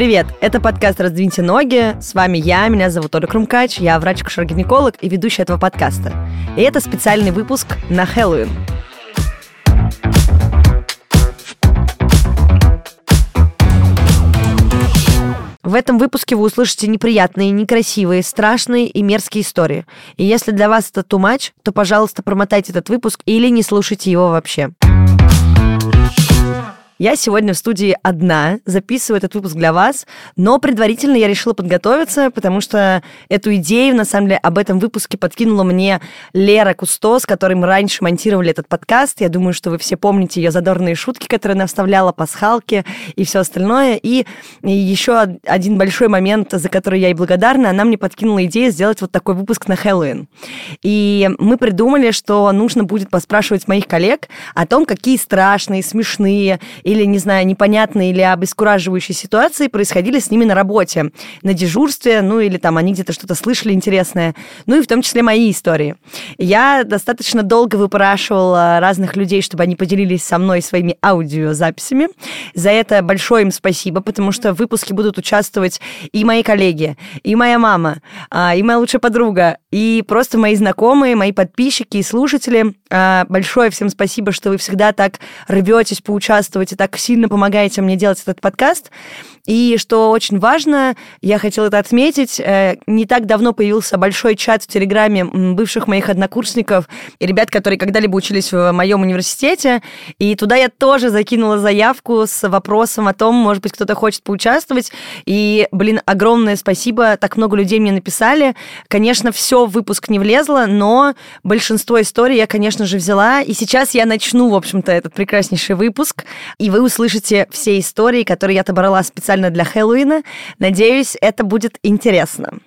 Привет, это подкаст «Раздвиньте ноги». С вами я, меня зовут Оля Крумкач, я врач-акушер-гинеколог и ведущая этого подкаста. И это специальный выпуск на Хэллоуин. В этом выпуске вы услышите неприятные, некрасивые, страшные и мерзкие истории. И если для вас это too much, то, пожалуйста, промотайте этот выпуск или не слушайте его вообще. Я сегодня в студии одна, записываю этот выпуск для вас, но предварительно я решила подготовиться, потому что эту идею, на самом деле, об этом выпуске подкинула мне Лера Кусто, с которой мы раньше монтировали этот подкаст. Я думаю, что вы все помните ее задорные шутки, которые она вставляла, пасхалки и все остальное. И еще один большой момент, за который я ей благодарна, она мне подкинула идею сделать вот такой выпуск на Хэллоуин. И мы придумали, что нужно будет поспрашивать моих коллег о том, какие страшные, смешные или, не знаю, непонятные или обескураживающие ситуации происходили с ними на работе, на дежурстве, ну или там они где-то что-то слышали интересное, ну и в том числе мои истории. Я достаточно долго выпрашивала разных людей, чтобы они поделились со мной своими аудиозаписями. За это большое им спасибо, потому что в выпуске будут участвовать и мои коллеги, и моя мама, а, и моя лучшая подруга, и просто мои знакомые, мои подписчики и слушатели. А, большое всем спасибо, что вы всегда так рветесь поучаствовать так сильно помогаете мне делать этот подкаст. И что очень важно, я хотела это отметить, э, не так давно появился большой чат в Телеграме бывших моих однокурсников и ребят, которые когда-либо учились в моем университете. И туда я тоже закинула заявку с вопросом о том, может быть, кто-то хочет поучаствовать. И, блин, огромное спасибо, так много людей мне написали. Конечно, все в выпуск не влезло, но большинство историй я, конечно же, взяла. И сейчас я начну, в общем-то, этот прекраснейший выпуск. И вы услышите все истории, которые я отобрала специально для Хэллоуина. Надеюсь, это будет интересно.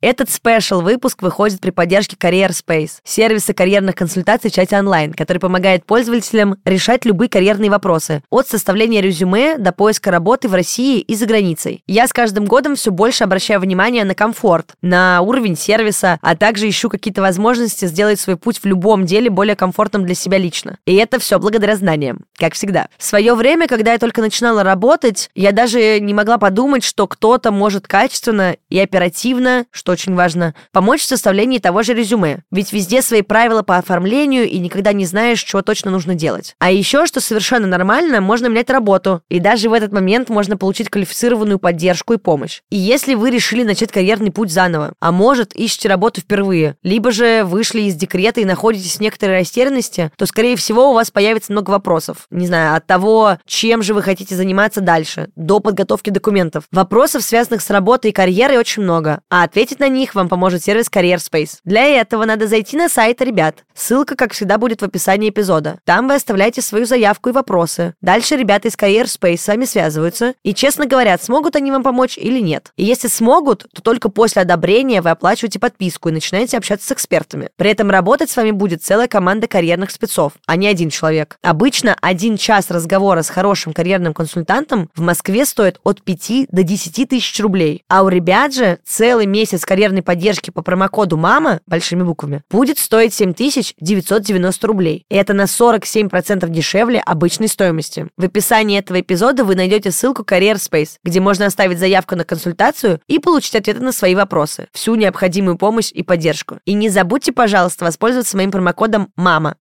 Этот спешл выпуск выходит при поддержке Career Space, сервиса карьерных консультаций в чате онлайн, который помогает пользователям решать любые карьерные вопросы, от составления резюме до поиска работы в России и за границей. Я с каждым годом все больше обращаю внимание на комфорт, на уровень сервиса, а также ищу какие-то возможности сделать свой путь в любом деле более комфортным для себя лично. И это все благодаря знаниям, как всегда. В свое время, когда я только начинала работать, я даже не могла подумать, что кто-то может качественно и оперативно, очень важно, помочь в составлении того же резюме. Ведь везде свои правила по оформлению и никогда не знаешь, что точно нужно делать. А еще, что совершенно нормально, можно менять работу. И даже в этот момент можно получить квалифицированную поддержку и помощь. И если вы решили начать карьерный путь заново, а может, ищете работу впервые, либо же вышли из декрета и находитесь в некоторой растерянности, то, скорее всего, у вас появится много вопросов. Не знаю, от того, чем же вы хотите заниматься дальше, до подготовки документов. Вопросов, связанных с работой и карьерой, очень много. А ответить Ответить на них вам поможет сервис Career Space. Для этого надо зайти на сайт ребят. Ссылка, как всегда, будет в описании эпизода. Там вы оставляете свою заявку и вопросы. Дальше ребята из Career Space с вами связываются и честно говорят, смогут они вам помочь или нет. И если смогут, то только после одобрения вы оплачиваете подписку и начинаете общаться с экспертами. При этом работать с вами будет целая команда карьерных спецов, а не один человек. Обычно один час разговора с хорошим карьерным консультантом в Москве стоит от 5 до 10 тысяч рублей. А у ребят же целый месяц карьерной поддержки по промокоду «МАМА» большими буквами будет стоить 7990 рублей. Это на 47% дешевле обычной стоимости. В описании этого эпизода вы найдете ссылку Career Space, где можно оставить заявку на консультацию и получить ответы на свои вопросы, всю необходимую помощь и поддержку. И не забудьте, пожалуйста, воспользоваться моим промокодом «МАМА».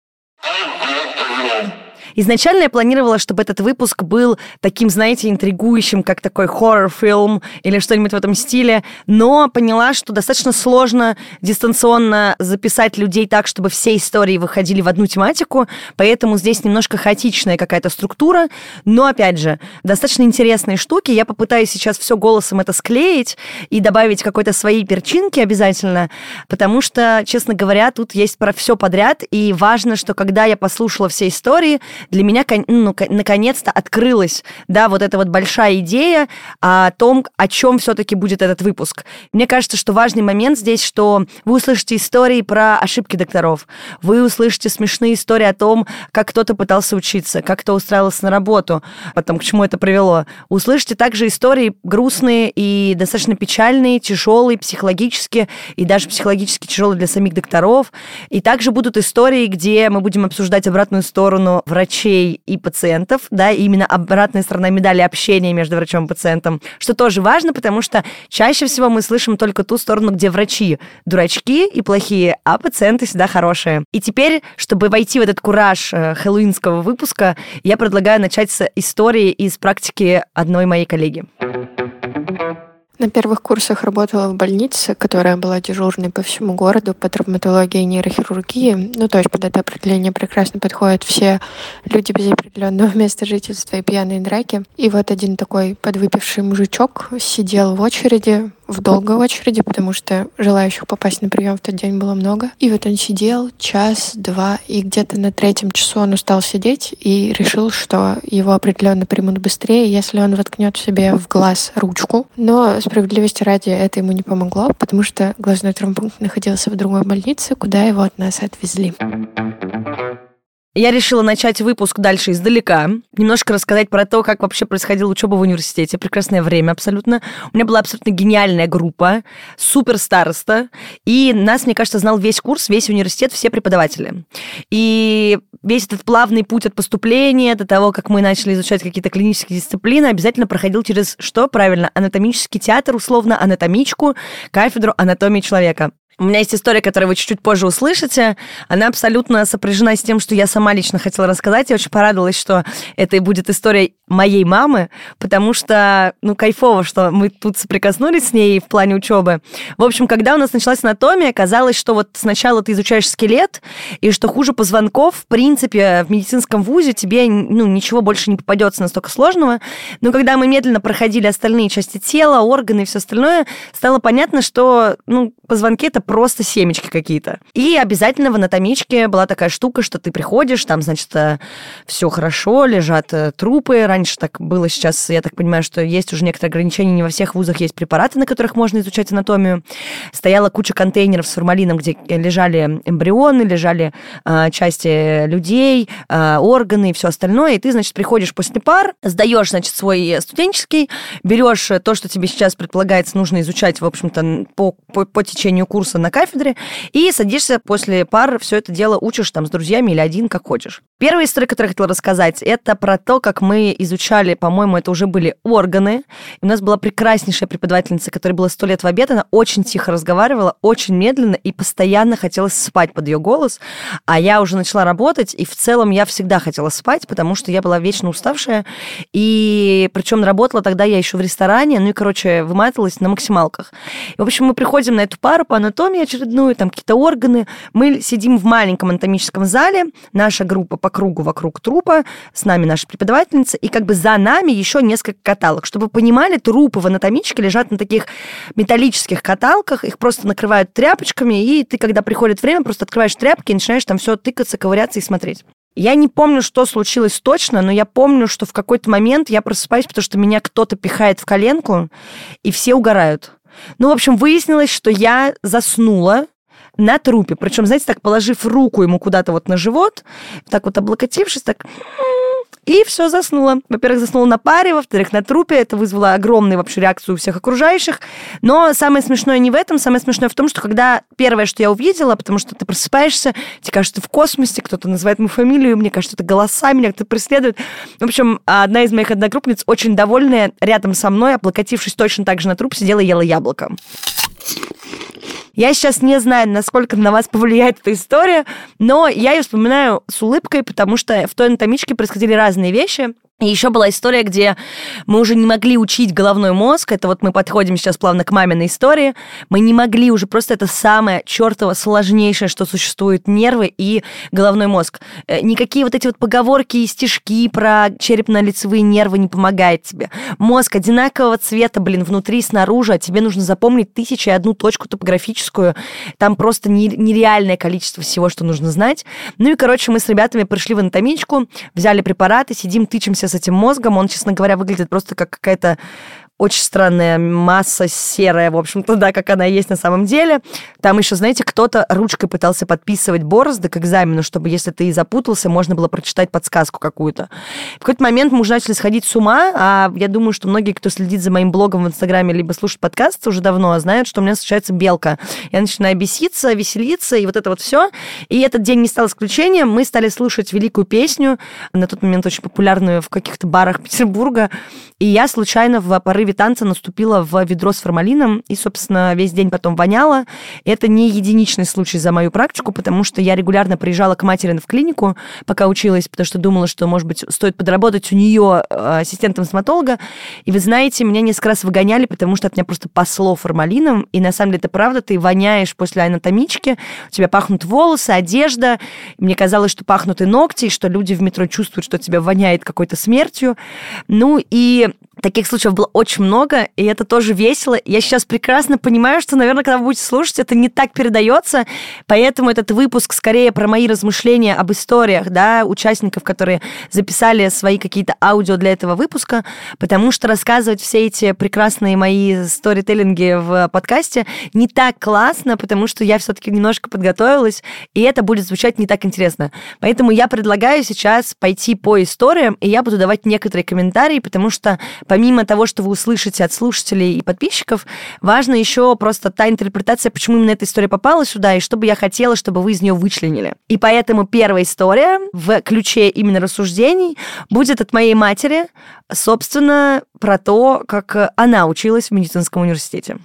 Изначально я планировала, чтобы этот выпуск был таким, знаете, интригующим, как такой хоррор-фильм или что-нибудь в этом стиле, но поняла, что достаточно сложно дистанционно записать людей так, чтобы все истории выходили в одну тематику, поэтому здесь немножко хаотичная какая-то структура, но, опять же, достаточно интересные штуки. Я попытаюсь сейчас все голосом это склеить и добавить какой-то своей перчинки обязательно, потому что, честно говоря, тут есть про все подряд, и важно, что когда я послушала все истории, для меня ну, наконец-то открылась, да, вот эта вот большая идея о том, о чем все-таки будет этот выпуск. Мне кажется, что важный момент здесь, что вы услышите истории про ошибки докторов, вы услышите смешные истории о том, как кто-то пытался учиться, как кто устраивался на работу, потом к чему это привело. Услышите также истории грустные и достаточно печальные, тяжелые психологически и даже психологически тяжелые для самих докторов. И также будут истории, где мы будем обсуждать обратную сторону врачей врачей и пациентов, да, и именно обратная сторона медали общения между врачом и пациентом, что тоже важно, потому что чаще всего мы слышим только ту сторону, где врачи дурачки и плохие, а пациенты всегда хорошие. И теперь, чтобы войти в этот кураж э, хэллоуинского выпуска, я предлагаю начать с истории из практики одной моей коллеги. На первых курсах работала в больнице, которая была дежурной по всему городу по травматологии и нейрохирургии. Ну, то есть под это определение прекрасно подходят все люди без определенного места жительства и пьяные драки. И вот один такой подвыпивший мужичок сидел в очереди, в долгой очереди, потому что желающих попасть на прием в тот день было много. И вот он сидел час-два, и где-то на третьем часу он устал сидеть и решил, что его определенно примут быстрее, если он воткнет себе в глаз ручку. Но справедливости ради это ему не помогло, потому что глазной травмпункт находился в другой больнице, куда его от нас отвезли. Я решила начать выпуск дальше издалека, немножко рассказать про то, как вообще происходила учеба в университете. Прекрасное время абсолютно. У меня была абсолютно гениальная группа, супер староста, и нас, мне кажется, знал весь курс, весь университет, все преподаватели. И весь этот плавный путь от поступления до того, как мы начали изучать какие-то клинические дисциплины, обязательно проходил через что? Правильно, анатомический театр, условно, анатомичку, кафедру анатомии человека. У меня есть история, которую вы чуть-чуть позже услышите. Она абсолютно сопряжена с тем, что я сама лично хотела рассказать. Я очень порадовалась, что это и будет история моей мамы, потому что, ну, кайфово, что мы тут соприкоснулись с ней в плане учебы. В общем, когда у нас началась анатомия, казалось, что вот сначала ты изучаешь скелет, и что хуже позвонков, в принципе, в медицинском вузе тебе, ну, ничего больше не попадется настолько сложного. Но когда мы медленно проходили остальные части тела, органы и все остальное, стало понятно, что, ну, позвонки это просто семечки какие-то. И обязательно в анатомичке была такая штука, что ты приходишь, там, значит, э, все хорошо, лежат э, трупы. Раньше так было, сейчас, я так понимаю, что есть уже некоторые ограничения, не во всех вузах есть препараты, на которых можно изучать анатомию. Стояла куча контейнеров с формалином, где лежали эмбрионы, лежали э, части людей, э, органы и все остальное. И ты, значит, приходишь после пар, сдаешь, значит, свой студенческий, берешь то, что тебе сейчас предполагается нужно изучать, в общем-то, по, по, по течению курса на кафедре, и садишься после пар, все это дело учишь там с друзьями или один, как хочешь. Первая история, которую я хотела рассказать, это про то, как мы изучали, по-моему, это уже были органы. У нас была прекраснейшая преподавательница, которая была сто лет в обед, она очень тихо разговаривала, очень медленно, и постоянно хотелось спать под ее голос. А я уже начала работать, и в целом я всегда хотела спать, потому что я была вечно уставшая. И причем работала тогда я еще в ресторане, ну и, короче, выматывалась на максималках. И, в общем, мы приходим на эту пару по анатомии, анатомию очередную, там какие-то органы. Мы сидим в маленьком анатомическом зале, наша группа по кругу вокруг трупа, с нами наша преподавательница, и как бы за нами еще несколько каталог. Чтобы вы понимали, трупы в анатомичке лежат на таких металлических каталках, их просто накрывают тряпочками, и ты, когда приходит время, просто открываешь тряпки и начинаешь там все тыкаться, ковыряться и смотреть. Я не помню, что случилось точно, но я помню, что в какой-то момент я просыпаюсь, потому что меня кто-то пихает в коленку, и все угорают. Ну, в общем, выяснилось, что я заснула на трупе. Причем, знаете, так положив руку ему куда-то вот на живот, так вот облокотившись, так и все, заснула. Во-первых, заснула на паре, во-вторых, на трупе. Это вызвало огромную вообще реакцию у всех окружающих. Но самое смешное не в этом, самое смешное в том, что когда первое, что я увидела, потому что ты просыпаешься, тебе кажется, ты в космосе, кто-то называет мою фамилию, мне кажется, это голоса, меня кто-то преследует. В общем, одна из моих одногруппниц, очень довольная, рядом со мной, облокотившись точно так же на труп, сидела и ела яблоко. Я сейчас не знаю, насколько на вас повлияет эта история, но я ее вспоминаю с улыбкой, потому что в той анатомичке происходили разные вещи. И еще была история, где мы уже не могли учить головной мозг. Это вот мы подходим сейчас плавно к маминой истории. Мы не могли уже, просто это самое чертово сложнейшее, что существует, нервы и головной мозг. Э, никакие вот эти вот поговорки и стишки про черепно-лицевые нервы не помогают тебе. Мозг одинакового цвета, блин, внутри и снаружи, а тебе нужно запомнить тысячу и одну точку топографическую. Там просто нереальное количество всего, что нужно знать. Ну и, короче, мы с ребятами пришли в анатомичку, взяли препараты, сидим, тычемся с этим мозгом. Он, честно говоря, выглядит просто как какая-то очень странная масса серая, в общем-то, как она есть на самом деле. Там еще, знаете, кто-то ручкой пытался подписывать борозды к экзамену, чтобы, если ты запутался, можно было прочитать подсказку какую-то. В какой-то момент мы уже начали сходить с ума, а я думаю, что многие, кто следит за моим блогом в Инстаграме, либо слушает подкасты уже давно, знают, что у меня случается белка. Я начинаю беситься, веселиться, и вот это вот все. И этот день не стал исключением. Мы стали слушать великую песню, на тот момент очень популярную в каких-то барах Петербурга. И я случайно в порыве танца наступила в ведро с формалином, и, собственно, весь день потом воняла. Это не единичный случай за мою практику, потому что я регулярно приезжала к матери в клинику, пока училась, потому что думала, что, может быть, стоит подработать у нее э, ассистентом стоматолога. И вы знаете, меня несколько раз выгоняли, потому что от меня просто пасло формалином. И на самом деле это правда, ты воняешь после анатомички, у тебя пахнут волосы, одежда. Мне казалось, что пахнут и ногти, и что люди в метро чувствуют, что тебя воняет какой-то смертью. Ну и Таких случаев было очень много, и это тоже весело. Я сейчас прекрасно понимаю, что, наверное, когда вы будете слушать, это не так передается, поэтому этот выпуск скорее про мои размышления об историях, да, участников, которые записали свои какие-то аудио для этого выпуска, потому что рассказывать все эти прекрасные мои сторителлинги в подкасте не так классно, потому что я все-таки немножко подготовилась, и это будет звучать не так интересно. Поэтому я предлагаю сейчас пойти по историям, и я буду давать некоторые комментарии, потому что помимо того, что вы услышите от слушателей и подписчиков, важно еще просто та интерпретация, почему именно эта история попала сюда, и что бы я хотела, чтобы вы из нее вычленили. И поэтому первая история в ключе именно рассуждений будет от моей матери, собственно, про то, как она училась в медицинском университете.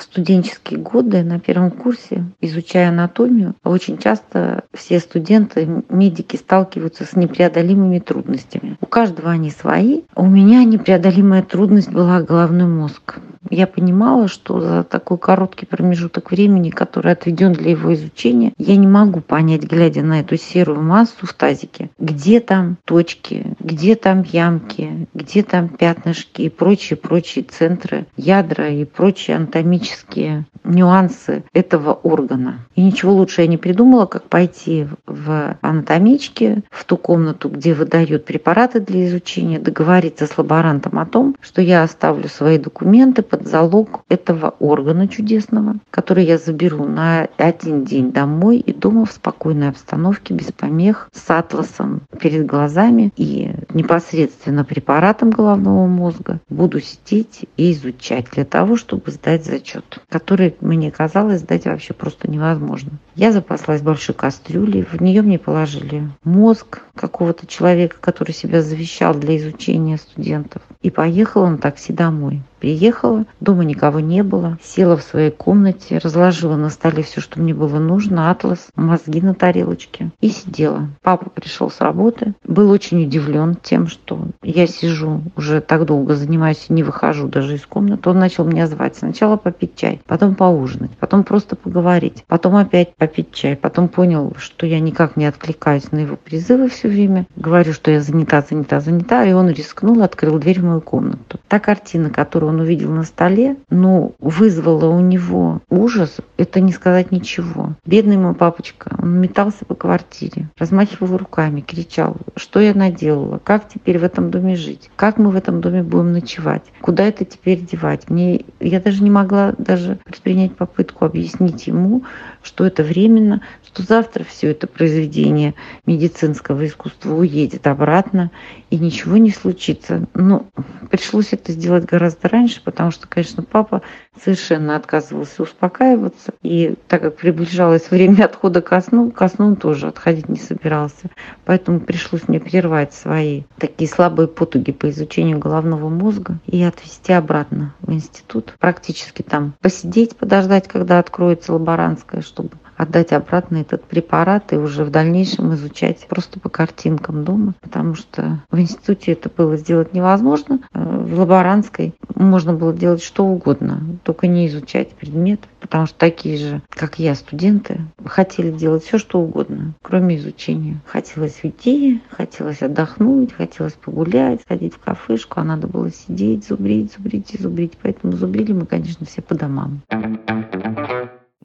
В студенческие годы на первом курсе, изучая анатомию, очень часто все студенты, медики сталкиваются с непреодолимыми трудностями. У каждого они свои. У меня непреодолимая трудность была головной мозг я понимала, что за такой короткий промежуток времени, который отведен для его изучения, я не могу понять, глядя на эту серую массу в тазике, где там точки, где там ямки, где там пятнышки и прочие-прочие центры, ядра и прочие анатомические нюансы этого органа. И ничего лучше я не придумала, как пойти в анатомичке, в ту комнату, где выдают препараты для изучения, договориться с лаборантом о том, что я оставлю свои документы под залог этого органа чудесного, который я заберу на один день домой и дома в спокойной обстановке, без помех, с атласом перед глазами и непосредственно препаратом головного мозга буду сидеть и изучать для того, чтобы сдать зачет, который мне казалось сдать вообще просто невозможно. Я запаслась большой кастрюлей, в нее мне положили мозг какого-то человека, который себя завещал для изучения студентов, и поехала на такси домой. Приехала, дома никого не было, села в своей комнате, разложила на столе все, что мне было нужно, атлас, мозги на тарелочке и сидела. Папа пришел с работы, был очень удивлен тем, что я сижу уже так долго, занимаюсь не выхожу даже из комнаты. Он начал меня звать. Сначала попить чай, потом поужинать, потом просто поговорить, потом опять попить чай. Потом понял, что я никак не откликаюсь на его призывы все время. Говорю, что я занята, занята, занята, и он рискнул, открыл дверь в мою комнату. Та картина, которую он увидел на столе, ну, вызвало у него ужас, это не сказать ничего. Бедный мой папочка, он метался по квартире, размахивал руками, кричал, что я наделала, как теперь в этом доме жить, как мы в этом доме будем ночевать, куда это теперь девать. Мне, я даже не могла даже предпринять попытку объяснить ему, что это временно, что завтра все это произведение медицинского искусства уедет обратно и ничего не случится. Но пришлось это сделать гораздо раньше, потому что, конечно, папа совершенно отказывался успокаиваться. И так как приближалось время отхода ко сну, ко сну он тоже отходить не собирался. Поэтому пришлось мне прервать свои такие слабые потуги по изучению головного мозга и отвезти обратно в институт. Практически там посидеть, подождать, когда откроется лаборантская, чтобы отдать обратно этот препарат и уже в дальнейшем изучать просто по картинкам дома, потому что в институте это было сделать невозможно. Э, в лаборантской можно было делать что угодно, только не изучать предмет, потому что такие же, как я, студенты, хотели делать все, что угодно, кроме изучения. Хотелось уйти, хотелось отдохнуть, хотелось погулять, сходить в кафешку, а надо было сидеть, зубрить, зубрить и зубрить. Поэтому зубрили мы, конечно, все по домам.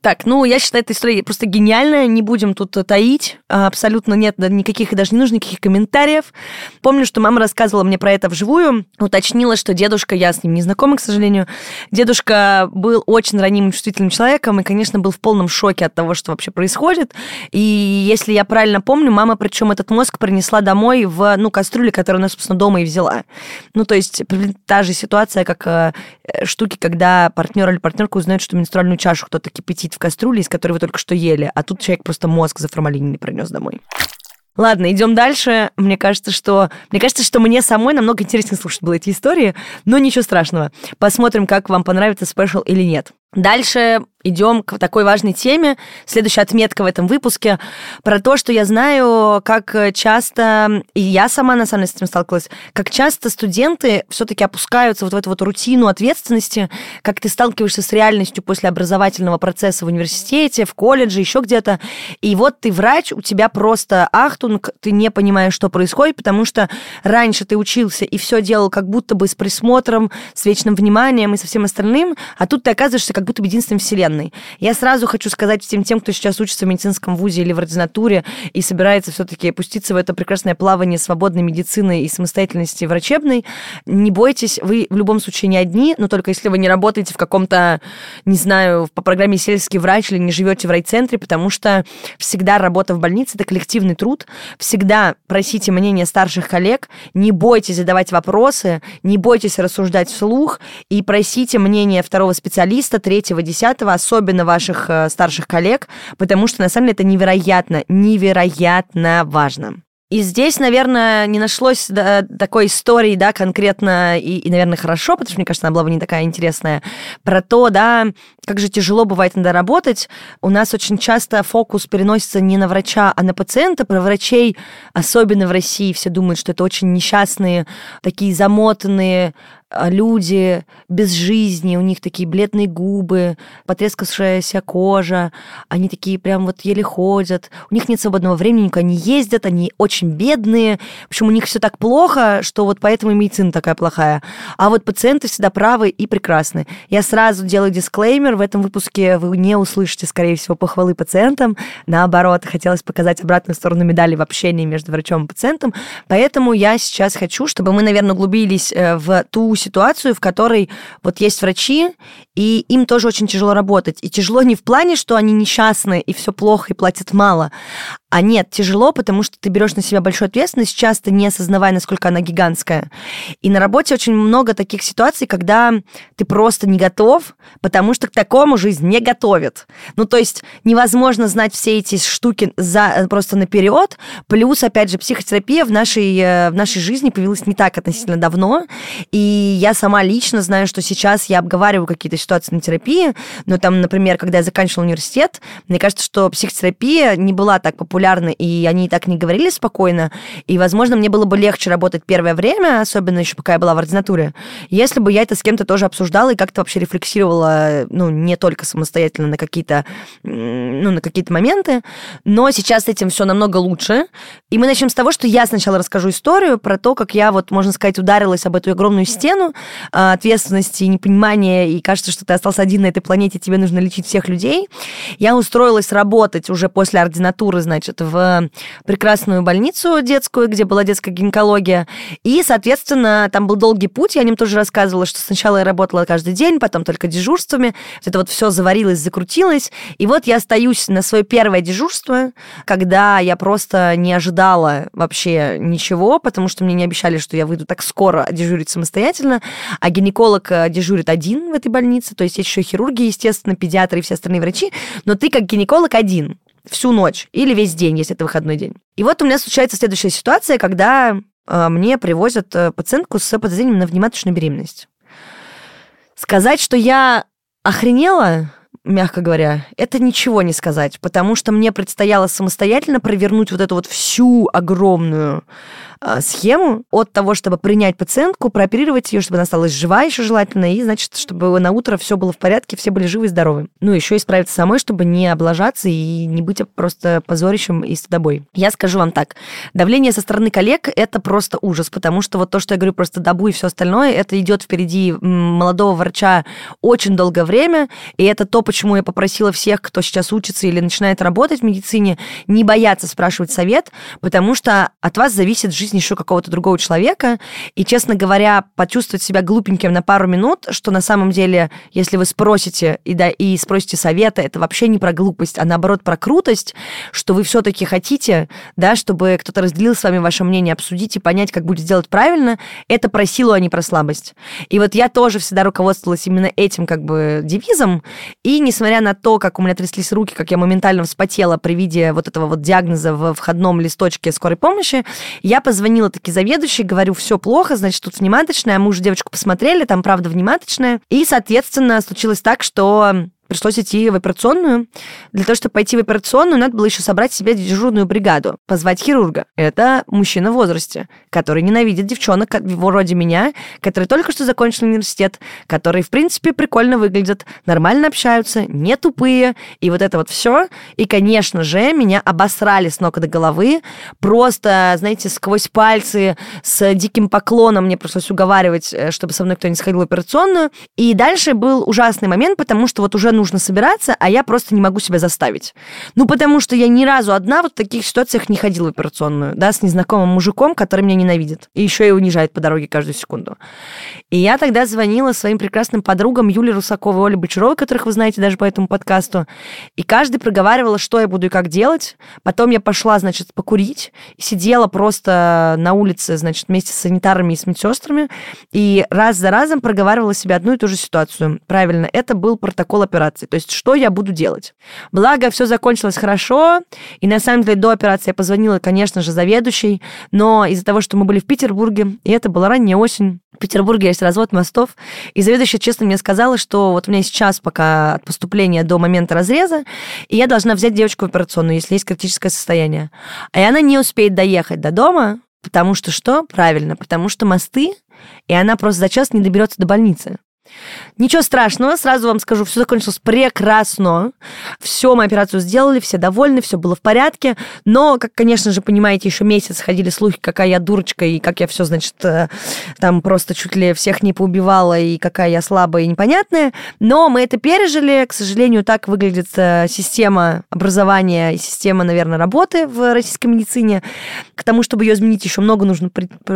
Так, ну, я считаю, эта история просто гениальная, не будем тут таить, абсолютно нет никаких, и даже не нужно никаких комментариев. Помню, что мама рассказывала мне про это вживую, уточнила, что дедушка, я с ним не знакома, к сожалению, дедушка был очень ранимым, чувствительным человеком и, конечно, был в полном шоке от того, что вообще происходит. И если я правильно помню, мама, причем этот мозг принесла домой в, ну, кастрюле, которую она, собственно, дома и взяла. Ну, то есть та же ситуация, как э, штуки, когда партнер или партнерка узнают, что менструальную чашу кто-то кипятит в кастрюле, из которой вы только что ели, а тут человек просто мозг за формалининой пронес домой. Ладно, идем дальше. Мне кажется, что мне кажется, что мне самой намного интереснее слушать было эти истории, но ничего страшного. Посмотрим, как вам понравится спешл или нет. Дальше идем к такой важной теме. Следующая отметка в этом выпуске про то, что я знаю, как часто, и я сама на самом деле с этим сталкивалась, как часто студенты все-таки опускаются вот в эту вот рутину ответственности, как ты сталкиваешься с реальностью после образовательного процесса в университете, в колледже, еще где-то. И вот ты врач, у тебя просто ахтунг, ты не понимаешь, что происходит, потому что раньше ты учился и все делал как будто бы с присмотром, с вечным вниманием и со всем остальным, а тут ты оказываешься как будто бы единственным вселенной. Я сразу хочу сказать всем тем, кто сейчас учится в медицинском вузе или в ординатуре и собирается все-таки опуститься в это прекрасное плавание свободной медицины и самостоятельности врачебной, не бойтесь, вы в любом случае не одни, но только если вы не работаете в каком-то, не знаю, по программе сельский врач или не живете в райцентре, потому что всегда работа в больнице – это коллективный труд, всегда просите мнение старших коллег, не бойтесь задавать вопросы, не бойтесь рассуждать вслух и просите мнение второго специалиста, третьего, десятого, особенно ваших э, старших коллег, потому что на самом деле это невероятно, невероятно важно. И здесь, наверное, не нашлось да, такой истории, да, конкретно, и, и, наверное, хорошо, потому что, мне кажется, она была бы не такая интересная, про то, да, как же тяжело бывает иногда работать. У нас очень часто фокус переносится не на врача, а на пациента. Про врачей, особенно в России, все думают, что это очень несчастные, такие замотанные, люди без жизни, у них такие бледные губы, потрескавшаяся кожа, они такие прям вот еле ходят, у них нет свободного времени, они ездят, они очень бедные, в общем, у них все так плохо, что вот поэтому и медицина такая плохая. А вот пациенты всегда правы и прекрасны. Я сразу делаю дисклеймер, в этом выпуске вы не услышите, скорее всего, похвалы пациентам, наоборот, хотелось показать обратную сторону медали в общении между врачом и пациентом, поэтому я сейчас хочу, чтобы мы, наверное, углубились э, в ту ситуацию, в которой вот есть врачи, и им тоже очень тяжело работать. И тяжело не в плане, что они несчастны и все плохо и платят мало, а нет, тяжело, потому что ты берешь на себя большую ответственность, часто не осознавая, насколько она гигантская. И на работе очень много таких ситуаций, когда ты просто не готов, потому что к такому жизнь не готовит. Ну, то есть невозможно знать все эти штуки за, просто наперед. Плюс, опять же, психотерапия в нашей, э, в нашей жизни появилась не так относительно давно. И я сама лично знаю, что сейчас я обговариваю какие-то ситуации на терапии. Но там, например, когда я заканчивала университет, мне кажется, что психотерапия не была так популярна популярны, и они и так не говорили спокойно. И, возможно, мне было бы легче работать первое время, особенно еще пока я была в ординатуре, если бы я это с кем-то тоже обсуждала и как-то вообще рефлексировала, ну, не только самостоятельно на какие-то, ну, на какие-то моменты. Но сейчас с этим все намного лучше. И мы начнем с того, что я сначала расскажу историю про то, как я, вот, можно сказать, ударилась об эту огромную стену а, ответственности, непонимания, и кажется, что ты остался один на этой планете, тебе нужно лечить всех людей. Я устроилась работать уже после ординатуры, значит, значит, в прекрасную больницу детскую, где была детская гинекология. И, соответственно, там был долгий путь. Я о нем тоже рассказывала, что сначала я работала каждый день, потом только дежурствами. Это вот все заварилось, закрутилось. И вот я остаюсь на свое первое дежурство, когда я просто не ожидала вообще ничего, потому что мне не обещали, что я выйду так скоро дежурить самостоятельно. А гинеколог э, дежурит один в этой больнице, то есть есть еще хирурги, естественно, педиатры и все остальные врачи, но ты как гинеколог один всю ночь или весь день, если это выходной день. И вот у меня случается следующая ситуация, когда э, мне привозят э, пациентку с подозрением на внематочную беременность. Сказать, что я охренела, мягко говоря, это ничего не сказать, потому что мне предстояло самостоятельно провернуть вот эту вот всю огромную э, схему от того, чтобы принять пациентку, прооперировать ее, чтобы она осталась жива еще желательно, и, значит, чтобы на утро все было в порядке, все были живы и здоровы. Ну, еще и справиться самой, чтобы не облажаться и не быть просто позорищем и стыдобой. Я скажу вам так, давление со стороны коллег — это просто ужас, потому что вот то, что я говорю про стыдобу и все остальное, это идет впереди молодого врача очень долгое время, и это то, почему почему я попросила всех, кто сейчас учится или начинает работать в медицине, не бояться спрашивать совет, потому что от вас зависит жизнь еще какого-то другого человека. И, честно говоря, почувствовать себя глупеньким на пару минут, что на самом деле, если вы спросите и, да, и спросите совета, это вообще не про глупость, а наоборот про крутость, что вы все-таки хотите, да, чтобы кто-то разделил с вами ваше мнение, обсудить и понять, как будет сделать правильно, это про силу, а не про слабость. И вот я тоже всегда руководствовалась именно этим как бы девизом, и несмотря на то, как у меня тряслись руки, как я моментально вспотела при виде вот этого вот диагноза в входном листочке скорой помощи, я позвонила таки заведующей, говорю, все плохо, значит, тут внематочная, мы уже девочку посмотрели, там правда внематочная, и, соответственно, случилось так, что пришлось идти в операционную. Для того, чтобы пойти в операционную, надо было еще собрать себе дежурную бригаду, позвать хирурга. Это мужчина в возрасте, который ненавидит девчонок вроде меня, которые только что закончили университет, которые, в принципе, прикольно выглядят, нормально общаются, не тупые, и вот это вот все. И, конечно же, меня обосрали с ног до головы, просто, знаете, сквозь пальцы, с диким поклоном мне пришлось уговаривать, э, чтобы со мной кто не сходил в операционную. И дальше был ужасный момент, потому что вот уже нужно собираться, а я просто не могу себя заставить. Ну, потому что я ни разу одна вот в таких ситуациях не ходила в операционную, да, с незнакомым мужиком, который меня ненавидит. И еще и унижает по дороге каждую секунду. И я тогда звонила своим прекрасным подругам Юле Русаковой и Оле Бочаровой, которых вы знаете даже по этому подкасту. И каждый проговаривала, что я буду и как делать. Потом я пошла, значит, покурить. И сидела просто на улице, значит, вместе с санитарами и с медсестрами. И раз за разом проговаривала себе одну и ту же ситуацию. Правильно, это был протокол операции операции. То есть, что я буду делать? Благо, все закончилось хорошо, и на самом деле до операции я позвонила, конечно же, заведующей, но из-за того, что мы были в Петербурге, и это была ранняя осень, в Петербурге есть развод мостов, и заведующая честно мне сказала, что вот у меня сейчас пока от поступления до момента разреза, и я должна взять девочку в операционную, если есть критическое состояние. А она не успеет доехать до дома, потому что что? Правильно, потому что мосты, и она просто за час не доберется до больницы. Ничего страшного, сразу вам скажу, все закончилось прекрасно. Все, мы операцию сделали, все довольны, все было в порядке. Но, как, конечно же, понимаете, еще месяц ходили слухи, какая я дурочка, и как я все, значит, э, там просто чуть ли всех не поубивала, и какая я слабая и непонятная. Но мы это пережили. К сожалению, так выглядит э, система образования и система, наверное, работы в российской медицине. К тому, чтобы ее изменить, еще много нужно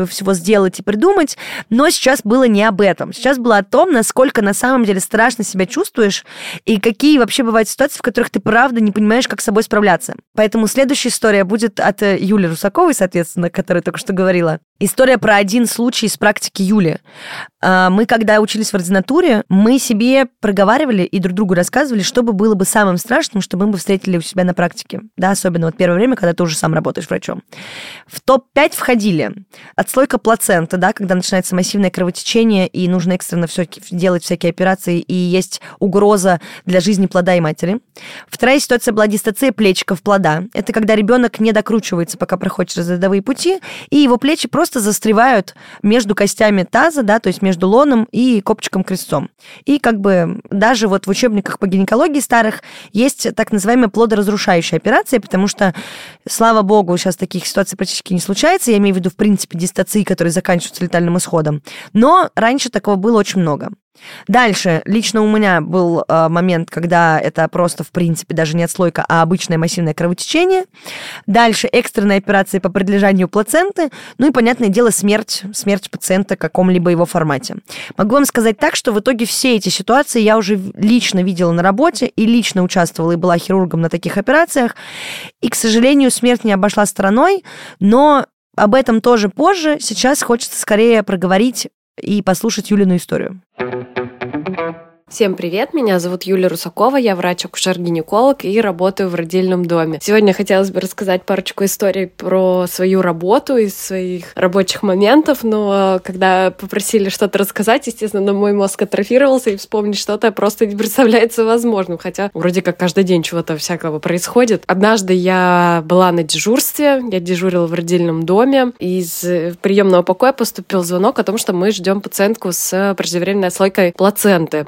всего сделать и придумать. Но сейчас было не об этом. Сейчас было о том, насколько на самом деле страшно себя чувствуешь и какие вообще бывают ситуации, в которых ты правда не понимаешь, как с собой справляться. Поэтому следующая история будет от э, Юли Русаковой, соответственно, которая только что говорила. История про один случай из практики Юли. А, мы, когда учились в ординатуре, мы себе проговаривали и друг другу рассказывали, что бы было бы самым страшным, что мы бы встретили у себя на практике. Да, особенно вот первое время, когда ты уже сам работаешь врачом. В топ-5 входили отслойка плаценты, да, когда начинается массивное кровотечение, и нужно экстренно все делать всякие операции, и есть угроза для жизни плода и матери. Вторая ситуация была дистоция плечиков плода. Это когда ребенок не докручивается, пока проходит через родовые пути, и его плечи просто застревают между костями таза, да, то есть между лоном и копчиком крестцом. И как бы даже вот в учебниках по гинекологии старых есть так называемая плодоразрушающая операция, потому что, слава богу, сейчас таких ситуаций практически не случается. Я имею в виду, в принципе, дистоции, которые заканчиваются летальным исходом. Но раньше такого было очень много. Дальше, лично у меня был э, момент, когда это просто, в принципе, даже не отслойка, а обычное массивное кровотечение. Дальше экстренная операция по предлежанию плаценты. Ну и, понятное дело, смерть, смерть пациента в каком-либо его формате. Могу вам сказать так, что в итоге все эти ситуации я уже лично видела на работе и лично участвовала и была хирургом на таких операциях. И, к сожалению, смерть не обошла стороной, но об этом тоже позже. Сейчас хочется скорее проговорить и послушать Юлину историю. Всем привет, меня зовут Юлия Русакова, я врач-акушер-гинеколог и работаю в родильном доме. Сегодня хотелось бы рассказать парочку историй про свою работу из своих рабочих моментов, но когда попросили что-то рассказать, естественно, мой мозг атрофировался и вспомнить что-то просто не представляется возможным, хотя вроде как каждый день чего-то всякого происходит. Однажды я была на дежурстве, я дежурила в родильном доме, и из приемного покоя поступил звонок о том, что мы ждем пациентку с преждевременной отслойкой плаценты.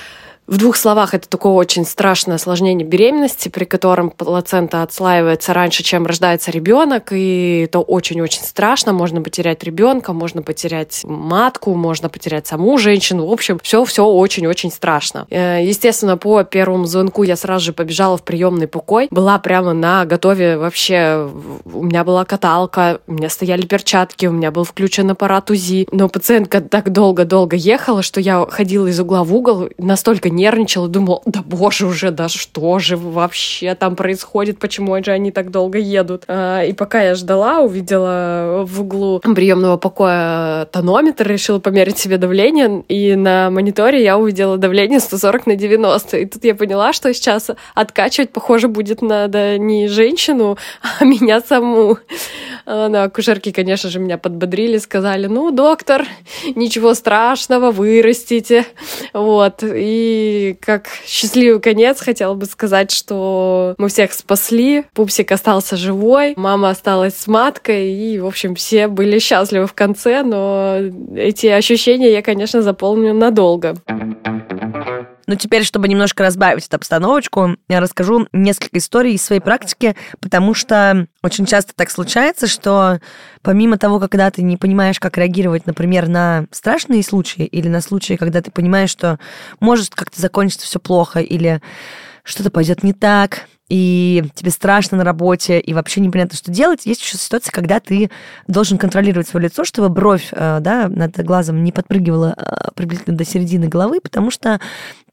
В двух словах, это такое очень страшное осложнение беременности, при котором плацента отслаивается раньше, чем рождается ребенок, и это очень-очень страшно. Можно потерять ребенка, можно потерять матку, можно потерять саму женщину. В общем, все-все очень-очень страшно. Э, естественно, по первому звонку я сразу же побежала в приемный покой. Была прямо на готове вообще. У меня была каталка, у меня стояли перчатки, у меня был включен аппарат УЗИ. Но пациентка так долго-долго ехала, что я ходила из угла в угол, настолько нервничала, думала, да боже уже, да что же вообще там происходит, почему же они так долго едут. А, и пока я ждала, увидела в углу приемного покоя тонометр, решила померить себе давление, и на мониторе я увидела давление 140 на 90. И тут я поняла, что сейчас откачивать, похоже, будет надо не женщину, а меня саму. А, на акушерке, конечно же, меня подбодрили, сказали, ну, доктор, ничего страшного, вырастите. Вот. И как счастливый конец хотела бы сказать, что мы всех спасли, пупсик остался живой, мама осталась с маткой, и, в общем, все были счастливы в конце, но эти ощущения я, конечно, запомню надолго. Но теперь, чтобы немножко разбавить эту обстановочку, я расскажу несколько историй из своей практики, потому что очень часто так случается, что помимо того, когда ты не понимаешь, как реагировать, например, на страшные случаи или на случаи, когда ты понимаешь, что может как-то закончиться все плохо или что-то пойдет не так, и тебе страшно на работе, и вообще непонятно, что делать. Есть еще ситуация, когда ты должен контролировать свое лицо, чтобы бровь э, да, над глазом не подпрыгивала э, приблизительно до середины головы, потому что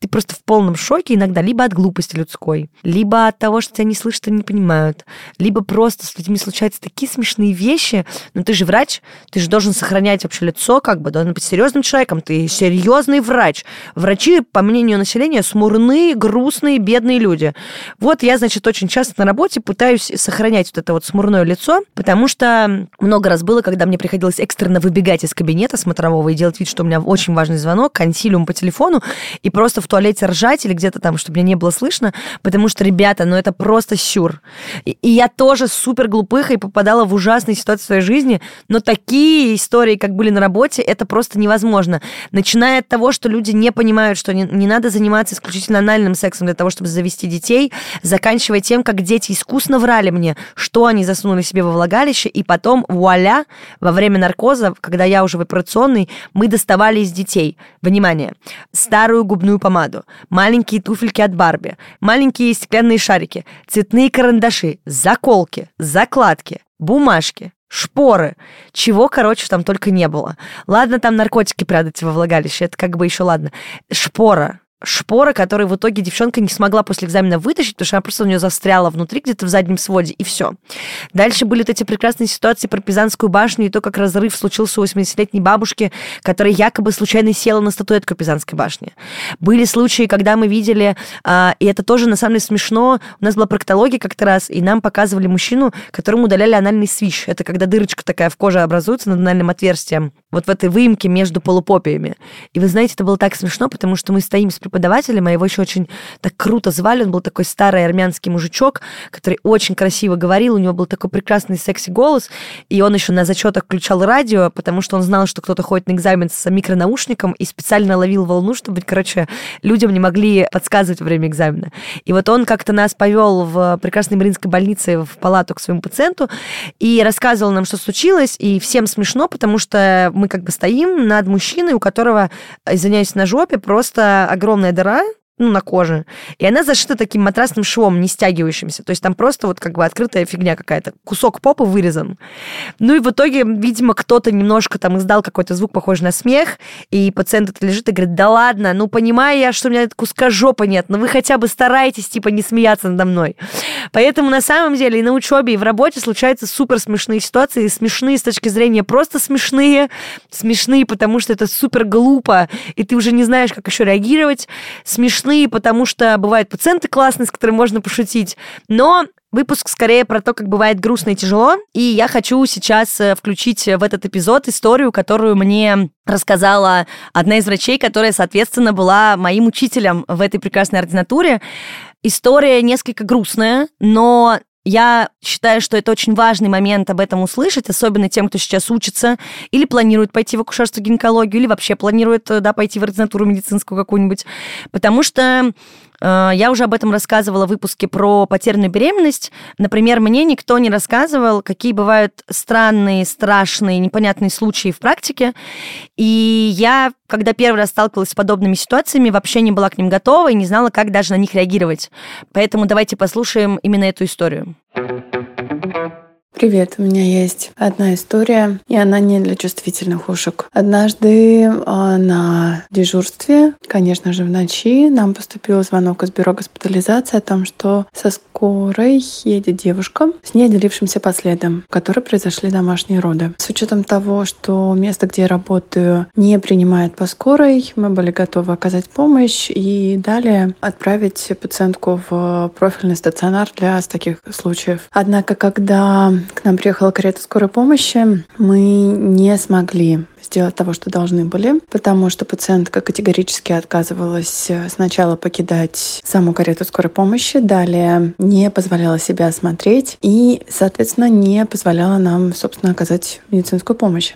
ты просто в полном шоке иногда либо от глупости людской, либо от того, что тебя не слышат и не понимают, либо просто с людьми случаются такие смешные вещи. Но ты же врач, ты же должен сохранять вообще лицо, как бы, должен быть серьезным человеком, ты серьезный врач. Врачи, по мнению населения, смурные, грустные, бедные люди. Вот я, значит, очень часто на работе пытаюсь сохранять вот это вот смурное лицо, потому что много раз было, когда мне приходилось экстренно выбегать из кабинета смотрового и делать вид, что у меня очень важный звонок, консилиум по телефону, и просто в туалете ржать или где-то там, чтобы меня не было слышно, потому что, ребята, ну это просто сюр. И, и я тоже супер глупыха и попадала в ужасные ситуации в своей жизни, но такие истории, как были на работе, это просто невозможно. Начиная от того, что люди не понимают, что не, не надо заниматься исключительно анальным сексом для того, чтобы завести детей, заканчивая тем, как дети искусно врали мне, что они засунули себе во влагалище, и потом, вуаля, во время наркоза, когда я уже в операционной, мы доставали из детей, внимание, старую губную помаду, маленькие туфельки от Барби, маленькие стеклянные шарики, цветные карандаши, заколки, закладки, бумажки, шпоры, чего, короче, там только не было. Ладно, там наркотики прятать во влагалище, это как бы еще ладно. Шпора, шпора, которую в итоге девчонка не смогла после экзамена вытащить, потому что она просто у нее застряла внутри, где-то в заднем своде, и все. Дальше были вот эти прекрасные ситуации про Пизанскую башню и то, как разрыв случился у 80-летней бабушки, которая якобы случайно села на статуэтку Пизанской башни. Были случаи, когда мы видели, а, и это тоже на самом деле смешно, у нас была проктология как-то раз, и нам показывали мужчину, которому удаляли анальный свищ. Это когда дырочка такая в коже образуется над анальным отверстием, вот в этой выемке между полупопиями. И вы знаете, это было так смешно, потому что мы стоим с преподавателем, а его еще очень так круто звали. Он был такой старый армянский мужичок, который очень красиво говорил, у него был такой прекрасный секси-голос, и он еще на зачетах включал радио, потому что он знал, что кто-то ходит на экзамен с микронаушником и специально ловил волну, чтобы, короче, людям не могли подсказывать во время экзамена. И вот он как-то нас повел в прекрасной Мариинской больнице в палату к своему пациенту и рассказывал нам, что случилось, и всем смешно, потому что мы как бы стоим над мужчиной, у которого, извиняюсь, на жопе просто огромная дыра, ну, на коже. И она зашита таким матрасным швом, не стягивающимся. То есть там просто вот как бы открытая фигня какая-то. Кусок попы вырезан. Ну и в итоге, видимо, кто-то немножко там издал какой-то звук, похожий на смех, и пациент это лежит и говорит, да ладно, ну понимаю я, что у меня куска жопы нет, но вы хотя бы старайтесь, типа, не смеяться надо мной. Поэтому на самом деле и на учебе, и в работе случаются супер смешные ситуации, смешные с точки зрения просто смешные, смешные, потому что это супер глупо, и ты уже не знаешь, как еще реагировать, смешные смешные, потому что бывают пациенты классные, с которыми можно пошутить, но Выпуск скорее про то, как бывает грустно и тяжело. И я хочу сейчас э, включить в этот эпизод историю, которую мне рассказала одна из врачей, которая, соответственно, была моим учителем в этой прекрасной ординатуре. История несколько грустная, но Я считаю, что это очень важный момент об этом услышать, особенно тем, кто сейчас учится или планирует пойти в акушерство гинекологию, или вообще планирует да, пойти в ординатуру медицинскую какую-нибудь. Потому что Э, я уже об этом рассказывала в выпуске про потерянную беременность. Например, мне никто не рассказывал, какие бывают странные, страшные, непонятные случаи в практике. И я, когда первый раз сталкивалась с подобными ситуациями, вообще не была к ним готова и не знала, как даже на них реагировать. Поэтому давайте послушаем именно эту историю. Привет, у меня есть одна история, и она не для чувствительных ушек. Однажды а, на дежурстве, конечно же, в ночи, нам поступил звонок из бюро госпитализации о том, что со скорой едет девушка с неотделившимся последом, в которой произошли домашние роды. С учетом того, что место, где я работаю, не принимает по скорой, мы были готовы оказать помощь и далее отправить пациентку в профильный стационар для таких случаев. Однако, когда к нам приехала карета скорой помощи, мы не смогли сделать того, что должны были, потому что пациентка категорически отказывалась сначала покидать саму карету скорой помощи, далее не позволяла себя осмотреть и, соответственно, не позволяла нам, собственно, оказать медицинскую помощь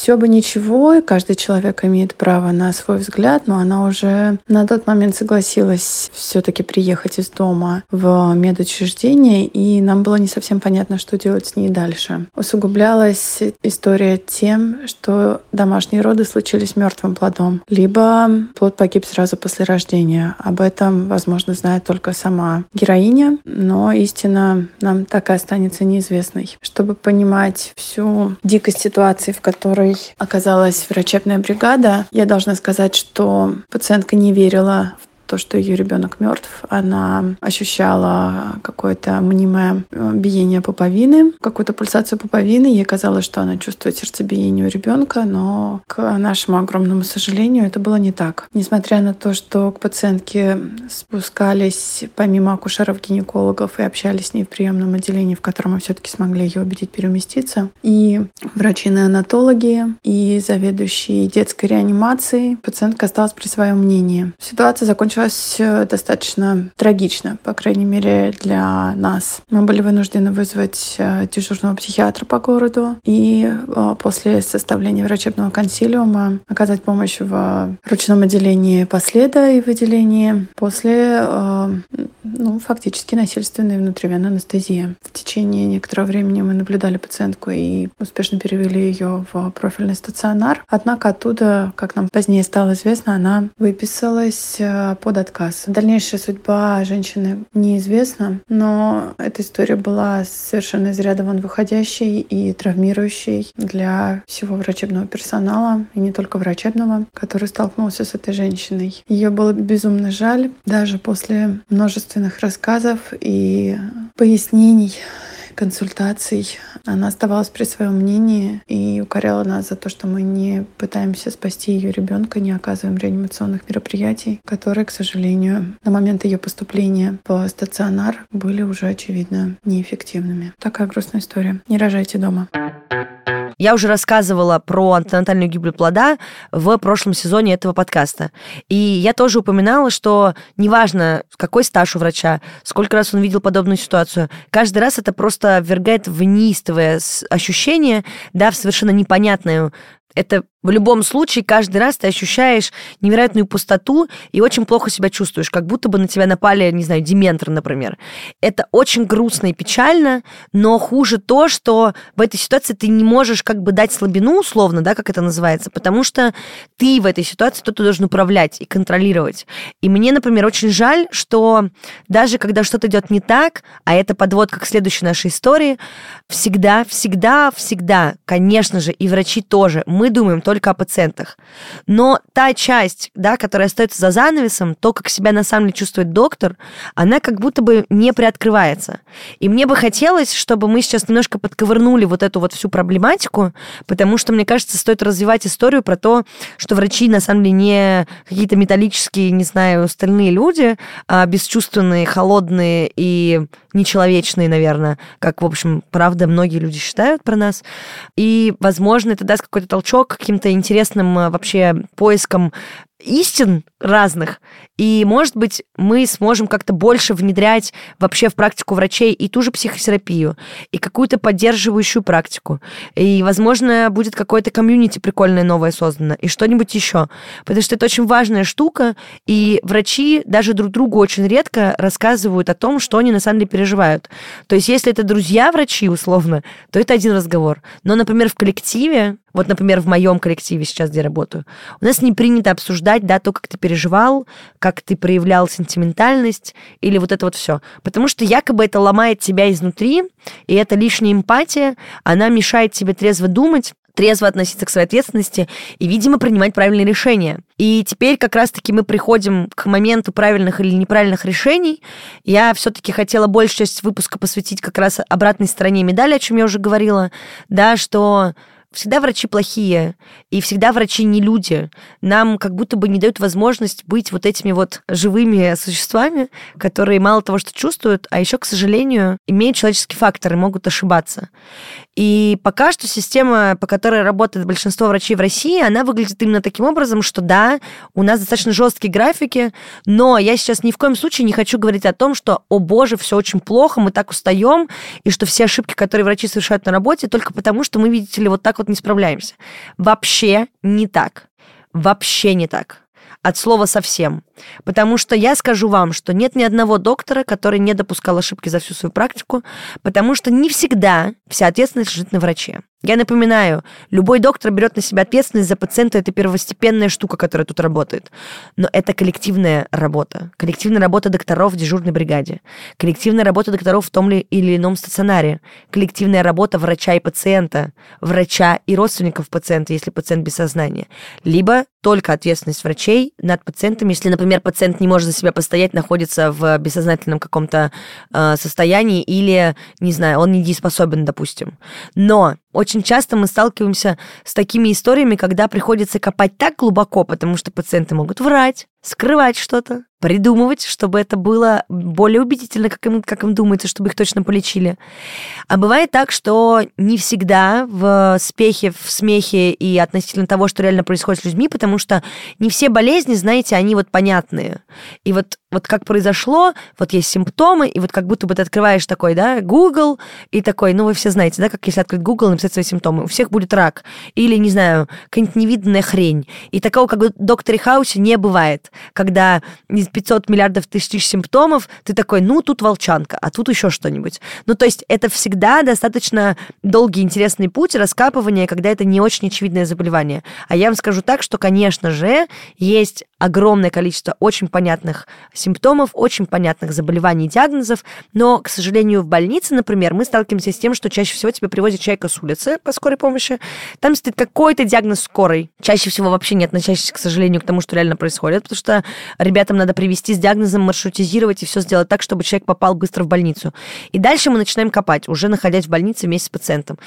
все бы ничего, и каждый человек имеет право на свой взгляд, но она уже на тот момент согласилась все-таки приехать из дома в медучреждение, и нам было не совсем понятно, что делать с ней дальше. Усугублялась история тем, что домашние роды случились мертвым плодом, либо плод погиб сразу после рождения. Об этом, возможно, знает только сама героиня, но истина нам так и останется неизвестной. Чтобы понимать всю дикость ситуации, в которой оказалась врачебная бригада, я должна сказать, что пациентка не верила в то, что ее ребенок мертв. Она ощущала какое-то мнимое э, биение пуповины, какую-то пульсацию пуповины. Ей казалось, что она чувствует сердцебиение у ребенка, но к нашему огромному сожалению это было не так. Несмотря на то, что к пациентке спускались помимо акушеров-гинекологов и общались с ней в приемном отделении, в котором мы все-таки смогли ее убедить переместиться, и врачи-неонатологи, и заведующие детской реанимацией, пациентка осталась при своем мнении. Ситуация закончилась закончилось э, достаточно трагично, по крайней мере, для нас. Мы были вынуждены вызвать э, дежурного психиатра по городу и э, после составления врачебного консилиума оказать помощь в ручном отделении последа и в отделении после ну, фактически насильственной внутривенной анестезии. В течение некоторого времени мы наблюдали пациентку и успешно перевели ее в профильный стационар. Однако оттуда, как нам позднее стало известно, она выписалась по под отказ. Дальнейшая судьба женщины неизвестна, но эта история была совершенно из ряда вон выходящей и травмирующей для всего врачебного персонала, и не только врачебного, который столкнулся с этой женщиной. Ее было безумно жаль, даже после множественных рассказов и пояснений консультаций. Она оставалась при своем мнении и укоряла нас за то, что мы не пытаемся спасти ее ребенка, не оказываем реанимационных мероприятий, которые, к сожалению, на момент ее поступления в стационар были уже, очевидно, неэффективными. Такая грустная история. Не рожайте дома. Я уже рассказывала про антенатальную гибель плода в прошлом сезоне этого подкаста. И я тоже упоминала, что неважно, какой стаж у врача, сколько раз он видел подобную ситуацию, каждый раз это просто ввергает в неистовое ощущение, да, в совершенно непонятную это в любом случае каждый раз ты ощущаешь невероятную пустоту и очень плохо себя чувствуешь, как будто бы на тебя напали, не знаю, дементор, например. Это очень грустно и печально, но хуже то, что в этой ситуации ты не можешь как бы дать слабину, условно, да, как это называется, потому что ты в этой ситуации кто-то должен управлять и контролировать. И мне, например, очень жаль, что даже когда что-то идет не так, а это подводка к следующей нашей истории, всегда, всегда, всегда, конечно же, и врачи тоже, мы думаем только о пациентах. Но та часть, да, которая остается за занавесом, то, как себя на самом деле чувствует доктор, она как будто бы не приоткрывается. И мне бы хотелось, чтобы мы сейчас немножко подковырнули вот эту вот всю проблематику, потому что, мне кажется, стоит развивать историю про то, что врачи на самом деле не какие-то металлические, не знаю, стальные люди, а бесчувственные, холодные и нечеловечные, наверное, как, в общем, правда, многие люди считают про нас. И, возможно, это даст какой-то толчок к каким-то интересным э, вообще поискам истин разных, и, может быть, мы сможем как-то больше внедрять вообще в практику врачей и ту же психотерапию, и какую-то поддерживающую практику, и, возможно, будет какое-то комьюнити прикольное новое создано, и что-нибудь еще, потому что это очень важная штука, и врачи даже друг другу очень редко рассказывают о том, что они на самом деле переживают. То есть, если это друзья-врачи, условно, то это один разговор. Но, например, в коллективе вот, например, в моем коллективе сейчас, где я работаю, у нас не принято обсуждать, да, то, как ты переживал, как ты проявлял сентиментальность или вот это вот все. Потому что якобы это ломает тебя изнутри, и эта лишняя эмпатия, она мешает тебе трезво думать, трезво относиться к своей ответственности и, видимо, принимать правильные решения. И теперь как раз-таки мы приходим к моменту правильных или неправильных решений. Я все-таки хотела большую часть выпуска посвятить как раз обратной стороне медали, о чем я уже говорила, да, что всегда врачи плохие, и всегда врачи не люди. Нам как будто бы не дают возможность быть вот этими вот живыми существами, которые мало того, что чувствуют, а еще, к сожалению, имеют человеческий фактор и могут ошибаться. И пока что система, по которой работает большинство врачей в России, она выглядит именно таким образом, что да, у нас достаточно жесткие графики, но я сейчас ни в коем случае не хочу говорить о том, что, о боже, все очень плохо, мы так устаем, и что все ошибки, которые врачи совершают на работе, только потому, что мы, видите ли, вот так вот не справляемся. Вообще не так. Вообще не так. От слова совсем. Потому что я скажу вам, что нет ни одного доктора, который не допускал ошибки за всю свою практику, потому что не всегда вся ответственность лежит на враче. Я напоминаю, любой доктор берет на себя ответственность за пациента, это первостепенная штука, которая тут работает. Но это коллективная работа. Коллективная работа докторов в дежурной бригаде. Коллективная работа докторов в том или ином стационаре. Коллективная работа врача и пациента. Врача и родственников пациента, если пациент без сознания. Либо только ответственность врачей над пациентами, если, например, пациент не может за себя постоять, находится в бессознательном каком-то э, состоянии или, не знаю, он недееспособен, допустим. Но очень часто мы сталкиваемся с такими историями, когда приходится копать так глубоко, потому что пациенты могут врать, скрывать что-то, придумывать, чтобы это было более убедительно, как им, как им думается, чтобы их точно полечили. А бывает так, что не всегда в спехе, в смехе и относительно того, что реально происходит с людьми, потому что не все болезни, знаете, они вот понятные. И вот, вот как произошло, вот есть симптомы, и вот как будто бы ты открываешь такой, да, Google, и такой, ну вы все знаете, да, как если открыть Google, написать свои симптомы, у всех будет рак, или, не знаю, какая-нибудь невиданная хрень. И такого, как в докторе Хаусе, не бывает, когда из 500 миллиардов тысяч, симптомов, ты такой, ну, тут волчанка, а тут еще что-нибудь. Ну, то есть это всегда достаточно долгий, интересный путь раскапывания, когда это не очень очевидное заболевание. А я вам скажу так, что, конечно же, есть огромное количество очень понятных симптомов, очень понятных заболеваний и диагнозов, но, к сожалению, в больнице, например, мы сталкиваемся с тем, что чаще всего тебе привозят человека с улицы по скорой помощи, там стоит какой-то диагноз скорой. Чаще всего вообще не относящийся, к сожалению, к тому, что реально происходит, потому что ребятам надо привести с диагнозом, маршрутизировать и все сделать так, чтобы человек попал быстро в больницу. И дальше мы начинаем копать, уже находясь в больнице вместе с пациентом.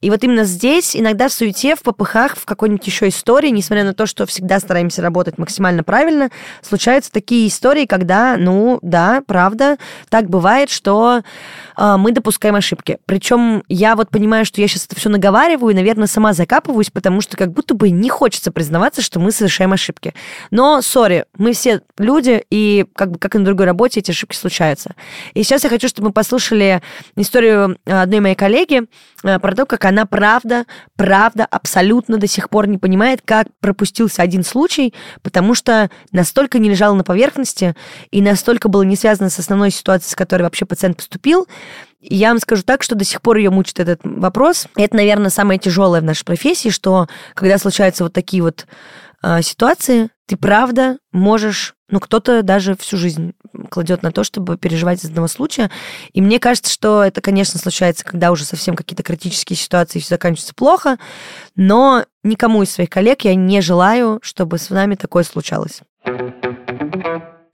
И вот именно здесь, иногда в суете, в попыхах, в какой-нибудь еще истории, несмотря на то, что всегда стараемся работать максимально правильно, случаются такие истории, когда, ну, да, правда, так бывает, что э, мы допускаем ошибки. Причем я вот понимаю, что я сейчас это все наговариваю и, наверное, сама закапываюсь, потому что как будто бы не хочется признаваться, что мы совершаем ошибки. Но, сори, мы все люди, и как бы как и на другой работе эти ошибки случаются. И сейчас я хочу, чтобы мы послушали историю одной моей коллеги э, про то, как она правда, правда, абсолютно до сих пор не понимает, как пропустился один случай, потому что настолько не лежало на поверхности и настолько было не связано с основной ситуацией, с которой вообще пациент поступил, я вам скажу так, что до сих пор ее мучит этот вопрос. Это, наверное, самое тяжелое в нашей профессии, что когда случаются вот такие вот э, ситуации, ты правда можешь, ну, кто-то даже всю жизнь кладет на то, чтобы переживать из одного случая. И мне кажется, что это, конечно, случается, когда уже совсем какие-то критические ситуации все заканчиваются плохо, но никому из своих коллег я не желаю, чтобы с нами такое случалось.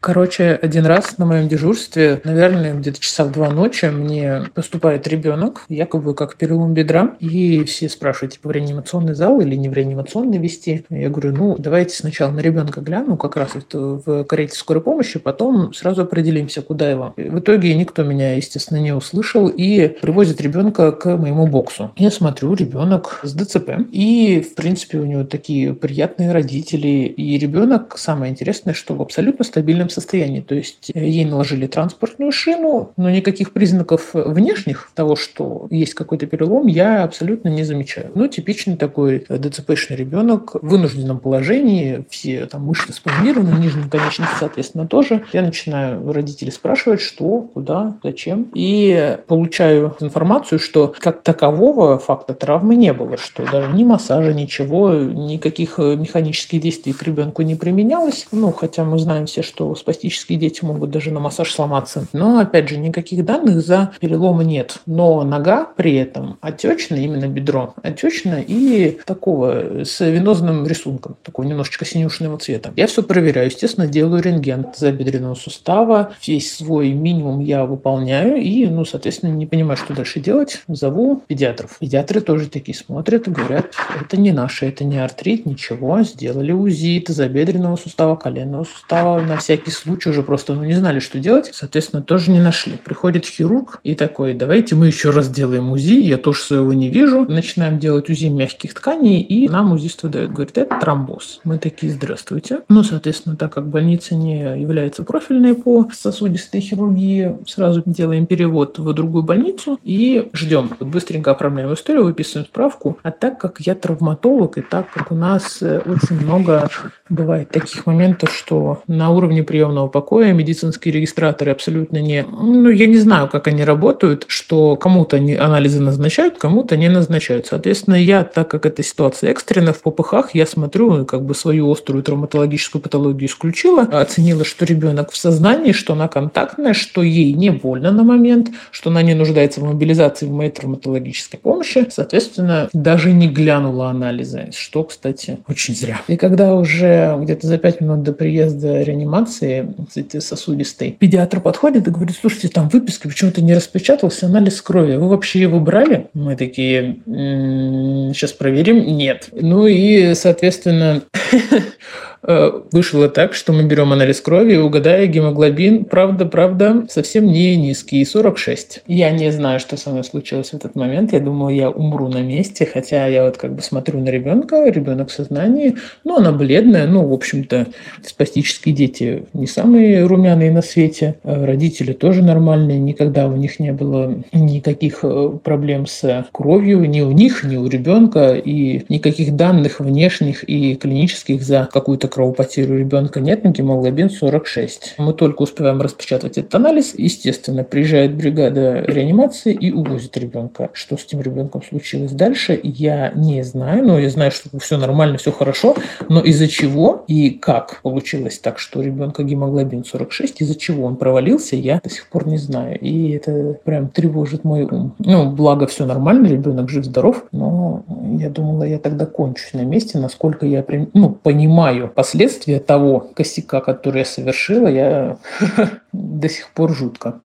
Короче, один раз на моем дежурстве, наверное, где-то часа в два ночи, мне поступает ребенок, якобы как перелом бедра, и все спрашивают, типа, в реанимационный зал или не в реанимационный вести. Я говорю, ну, давайте сначала на ребенка гляну, как раз это в карете скорой помощи, потом сразу определимся, куда его. В итоге никто меня, естественно, не услышал и привозит ребенка к моему боксу. Я смотрю, ребенок с ДЦП, и, в принципе, у него такие приятные родители, и ребенок, самое интересное, что в абсолютно стабильном нормальном состоянии. То есть э, ей наложили транспортную шину, но никаких признаков внешних того, что есть какой-то перелом, я абсолютно не замечаю. Ну, типичный такой ДЦПшный ребенок в вынужденном положении, все там мышцы спазмированы, нижние конечности, соответственно, тоже. Я начинаю родителей спрашивать, что, куда, зачем. И получаю информацию, что как такового факта травмы не было, что даже ни массажа, ничего, никаких э, механических действий к ребенку не применялось. Ну, хотя мы знаем все, что спастические дети могут даже на массаж сломаться. Но, опять же, никаких данных за переломы нет. Но нога при этом отечная, именно бедро отечная и такого с венозным рисунком, такого немножечко синюшного цвета. Я все проверяю. Естественно, делаю рентген забедренного сустава. Весь свой минимум я выполняю и, ну, соответственно, не понимаю, что дальше делать. Зову педиатров. Педиатры тоже такие смотрят и говорят, это не наше, это не артрит, ничего. Сделали УЗИ тазобедренного сустава, коленного сустава на всякий всякий случай уже просто ну, не знали, что делать, соответственно, тоже не нашли. Приходит хирург и такой, давайте мы еще раз сделаем УЗИ, я тоже своего не вижу. Начинаем делать УЗИ мягких тканей, и нам УЗИст выдает, говорит, это тромбоз. Мы такие, здравствуйте. Ну, соответственно, так как больница не является профильной по сосудистой хирургии, сразу делаем перевод в другую больницу и ждем. Вот быстренько оформляем историю, выписываем справку. А так как я травматолог, и так как у нас э, очень много бывает таких моментов, что на уровне при приемного покоя, медицинские регистраторы абсолютно не... Ну, я не знаю, как они работают, что кому-то они анализы назначают, кому-то не назначают. Соответственно, я, так как эта ситуация экстренная, в ППХ, я смотрю, как бы свою острую травматологическую патологию исключила, оценила, что ребенок в сознании, что она контактная, что ей не больно на момент, что она не нуждается в мобилизации в моей травматологической помощи. Соответственно, даже не глянула анализы, что, кстати, очень зря. И когда уже где-то за пять минут до приезда реанимации инфекции сосудистой. Педиатр подходит и говорит, слушайте, там выписки почему-то не распечатался анализ крови. Вы вообще его брали? Мы такие, сейчас проверим. Нет. Ну и, соответственно, вышло так, что мы берем анализ крови, и угадая гемоглобин, правда, правда, совсем не низкий, 46. Я не знаю, что со мной случилось в этот момент. Я думала, я умру на месте, хотя я вот как бы смотрю на ребенка, ребенок в сознании, ну, она бледная, ну, в общем-то, спастические дети не самые румяные на свете, э, родители тоже нормальные, никогда у них не было никаких э, проблем с кровью, ни у них, ни у ребенка, и никаких данных внешних и клинических за какую-то кровопотерю ребенка нет, но гемоглобин 46. Мы только успеваем распечатать этот анализ. Естественно, приезжает бригада реанимации и увозит ребенка. Что с этим ребенком случилось дальше, я не знаю. Но я знаю, что все нормально, все хорошо. Но из-за чего и как получилось так, что у ребенка гемоглобин 46, из-за чего он провалился, я до сих пор не знаю. И это прям тревожит мой ум. Ну, благо все нормально, ребенок жив-здоров, но я думала, я тогда кончусь на месте, насколько я ну, понимаю последствия того косяка, который я совершила, я до сих пор жутко.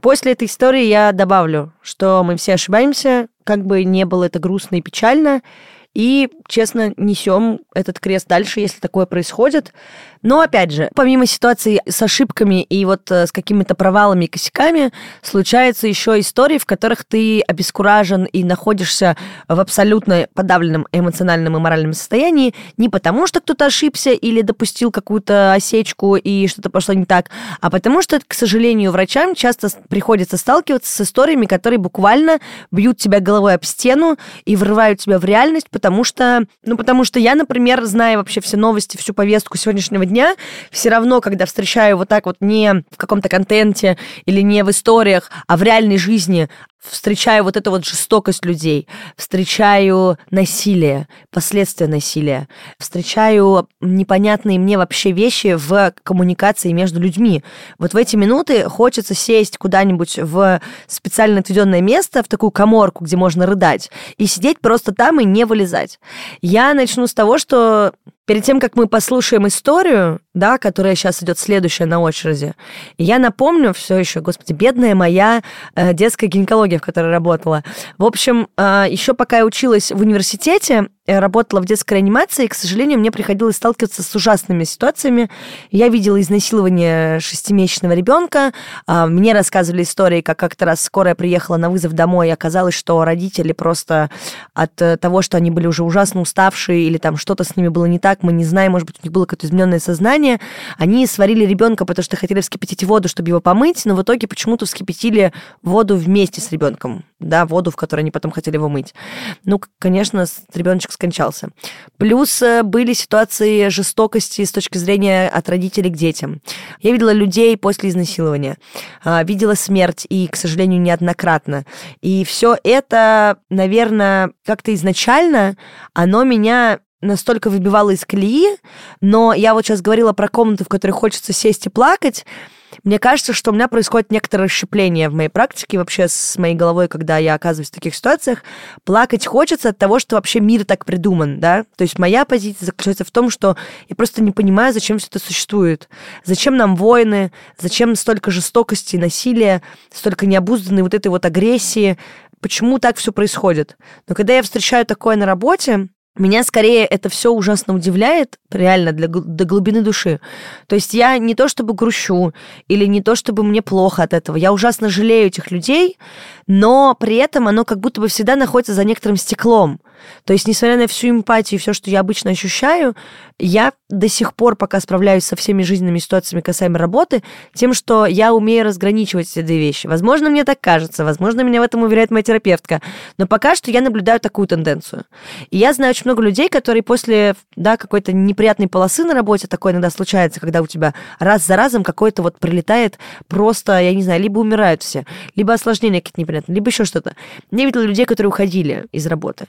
После этой истории я добавлю, что мы все ошибаемся, как бы не было это грустно и печально, и, честно, несем этот крест дальше, если такое происходит. Но, опять же, помимо ситуации с ошибками и вот э, с какими-то провалами и косяками, случаются еще истории, в которых ты обескуражен и находишься в абсолютно подавленном эмоциональном и моральном состоянии не потому, что кто-то ошибся или допустил какую-то осечку и что-то пошло не так, а потому что, к сожалению, врачам часто приходится сталкиваться с историями, которые буквально бьют тебя головой об стену и врывают тебя в реальность, потому что, ну, потому что я, например, зная вообще все новости, всю повестку сегодняшнего дня, все равно, когда встречаю вот так вот не в каком-то контенте или не в историях, а в реальной жизни встречаю вот эту вот жестокость людей, встречаю насилие, последствия насилия, встречаю непонятные мне вообще вещи в коммуникации между людьми. Вот в эти минуты хочется сесть куда-нибудь в специально отведенное место, в такую коморку, где можно рыдать, и сидеть просто там и не вылезать. Я начну с того, что перед тем, как мы послушаем историю, да, которая сейчас идет следующая на очереди, я напомню все еще, господи, бедная моя э, детская гинекология, в которой работала. В общем, э, еще пока я училась в университете, я работала в детской реанимации, и, к сожалению, мне приходилось сталкиваться с ужасными ситуациями. Я видела изнасилование шестимесячного ребенка. А, мне рассказывали истории, как как-то раз скорая приехала на вызов домой, и оказалось, что родители просто от э, того, что они были уже ужасно уставшие, или там что-то с ними было не так, мы не знаем, может быть, у них было какое-то измененное сознание, они сварили ребенка, потому что хотели вскипятить воду, чтобы его помыть, но в итоге почему-то вскипятили воду вместе с ребенком, да, воду, в которой они потом хотели его мыть. Ну, конечно, ребеночек скончался. Плюс э, были ситуации жестокости с точки зрения от родителей к детям. Я видела людей после изнасилования, а, видела смерть, и, к сожалению, неоднократно. И все это, наверное, как-то изначально, оно меня настолько выбивало из колеи, но я вот сейчас говорила про комнату, в которой хочется сесть и плакать, мне кажется, что у меня происходит некоторое расщепление в моей практике вообще с моей головой, когда я оказываюсь в таких ситуациях. Плакать хочется от того, что вообще мир так придуман, да? То есть моя позиция заключается в том, что я просто не понимаю, зачем все это существует. Зачем нам войны, зачем столько жестокости, насилия, столько необузданной вот этой вот агрессии, почему так все происходит. Но когда я встречаю такое на работе, меня скорее это все ужасно удивляет, реально, для, до глубины души. То есть я не то чтобы грущу, или не то чтобы мне плохо от этого. Я ужасно жалею этих людей, но при этом оно как будто бы всегда находится за некоторым стеклом. То есть, несмотря на всю эмпатию и все, что я обычно ощущаю, я до сих пор пока справляюсь со всеми жизненными ситуациями касаемо работы, тем, что я умею разграничивать эти две вещи. Возможно, мне так кажется, возможно, меня в этом уверяет моя терапевтка, но пока что я наблюдаю такую тенденцию. И я знаю очень много людей, которые после да, какой-то неприятной полосы на работе, такое иногда случается, когда у тебя раз за разом какой-то вот прилетает просто, я не знаю, либо умирают все, либо осложнения какие-то неприятные, либо еще что-то. Я видела людей, которые уходили из работы.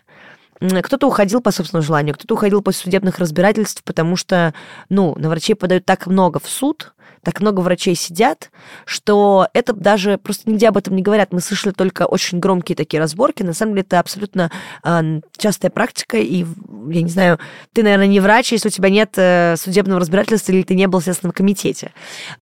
Кто-то уходил по собственному желанию, кто-то уходил после судебных разбирательств, потому что, ну, на врачей подают так много в суд, так много врачей сидят, что это даже просто нигде об этом не говорят. Мы слышали только очень громкие такие разборки. На самом деле это абсолютно э, частая практика. И, я не знаю, ты, наверное, не врач, если у тебя нет э, судебного разбирательства или ты не был в Следственном комитете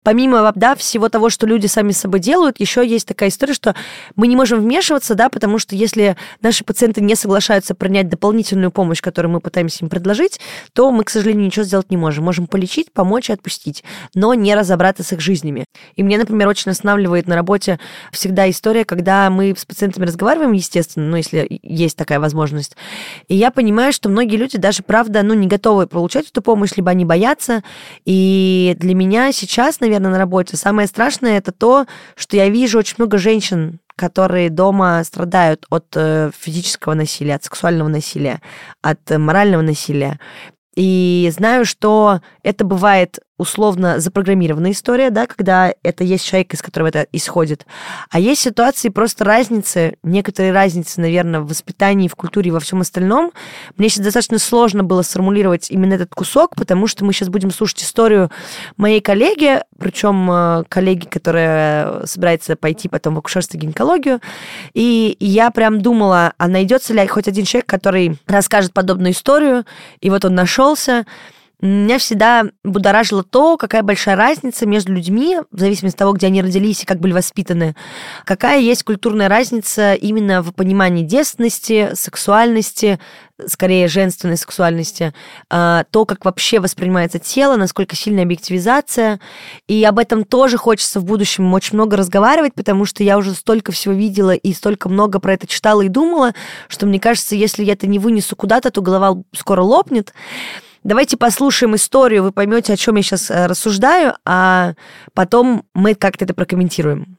помимо да, всего того, что люди сами с собой делают, еще есть такая история, что мы не можем вмешиваться, да, потому что если наши пациенты не соглашаются принять дополнительную помощь, которую мы пытаемся им предложить, то мы, к сожалению, ничего сделать не можем. Можем полечить, помочь и отпустить, но не разобраться с их жизнями. И мне, например, очень останавливает на работе всегда история, когда мы с пациентами разговариваем, естественно, ну, если есть такая возможность. И я понимаю, что многие люди даже, правда, ну, не готовы получать эту помощь, либо они боятся. И для меня сейчас, наверное, наверное, на работе. Самое страшное это то, что я вижу очень много женщин, которые дома страдают от э, физического насилия, от сексуального насилия, от морального насилия. И знаю, что это бывает условно запрограммированная история, да, когда это есть человек, из которого это исходит. А есть ситуации просто разницы, некоторые разницы, наверное, в воспитании, в культуре и во всем остальном. Мне сейчас достаточно сложно было сформулировать именно этот кусок, потому что мы сейчас будем слушать историю моей коллеги, причем э, коллеги, которая собирается пойти потом в акушерство и гинекологию. И я прям думала, а найдется ли хоть один человек, который расскажет подобную историю, и вот он нашелся. Меня всегда будоражило то, какая большая разница между людьми, в зависимости от того, где они родились и как были воспитаны, какая есть культурная разница именно в понимании девственности, сексуальности, скорее женственной сексуальности, а, то, как вообще воспринимается тело, насколько сильная объективизация. И об этом тоже хочется в будущем очень много разговаривать, потому что я уже столько всего видела и столько много про это читала и думала, что мне кажется, если я это не вынесу куда-то, то голова скоро лопнет. Давайте послушаем историю, вы поймете, о чем я сейчас э, рассуждаю, а потом мы как-то это прокомментируем.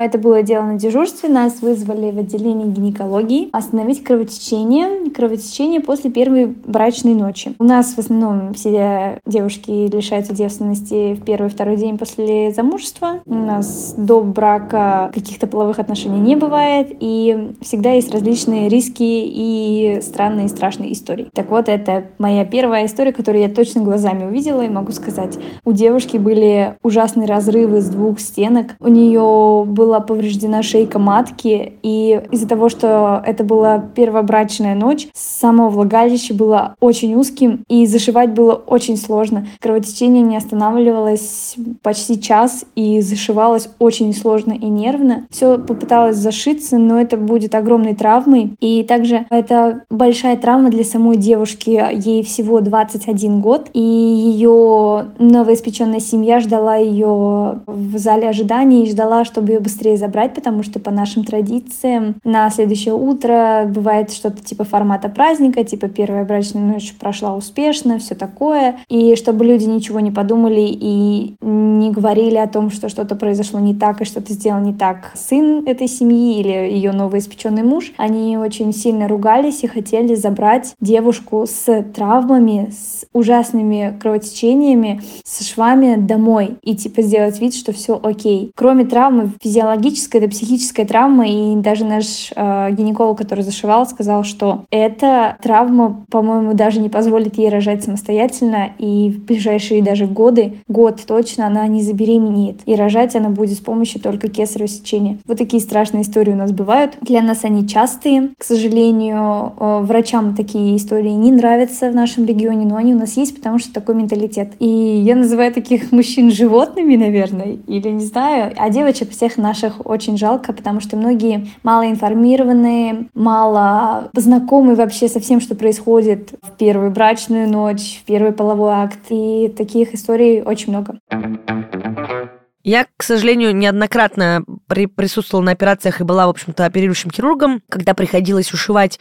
Это было дело на дежурстве. Нас вызвали в отделение гинекологии остановить кровотечение. Кровотечение после первой брачной ночи. У нас в основном все девушки лишаются девственности в первый второй день после замужества. У нас до брака каких-то половых отношений не бывает. И всегда есть различные риски и странные страшные истории. Так вот, это моя первая история, которую я точно глазами увидела и могу сказать. У девушки были ужасные разрывы с двух стенок. У нее был была повреждена шейка матки, и из-за того, что это была первобрачная ночь, само влагалище было очень узким, и зашивать было очень сложно. Кровотечение не останавливалось почти час, и зашивалось очень сложно и нервно. Все попыталась зашиться, но это будет огромной травмой. И также это большая травма для самой девушки. Ей всего 21 год, и ее новоиспеченная семья ждала ее в зале ожидания и ждала, чтобы ее быстрее забрать, потому что по нашим традициям на следующее утро бывает что-то типа формата праздника, типа первая брачная ночь прошла успешно, все такое. И чтобы люди ничего не подумали и не говорили о том, что что-то произошло не так и что-то сделал не так сын этой семьи или ее новоиспеченный муж, они очень сильно ругались и хотели забрать девушку с травмами, с ужасными кровотечениями, с швами домой и типа сделать вид, что все окей. Кроме травмы физиологической, это психическая травма, и даже наш э, гинеколог, который зашивал, сказал, что эта травма, по-моему, даже не позволит ей рожать самостоятельно, и в ближайшие даже годы, год точно, она не забеременеет. И рожать она будет с помощью только кесарево сечения. Вот такие страшные истории у нас бывают. Для нас они частые. К сожалению, э, врачам такие истории не нравятся в нашем регионе, но они у нас есть, потому что такой менталитет. И я называю таких мужчин животными, наверное, или не знаю. А девочек всех наших очень жалко, потому что многие мало информированные, мало знакомы вообще со всем, что происходит в первую брачную ночь, в первый половой акт. И таких историй очень много. Я, к сожалению, неоднократно при, присутствовала на операциях и была, в общем-то, оперирующим хирургом, когда приходилось ушивать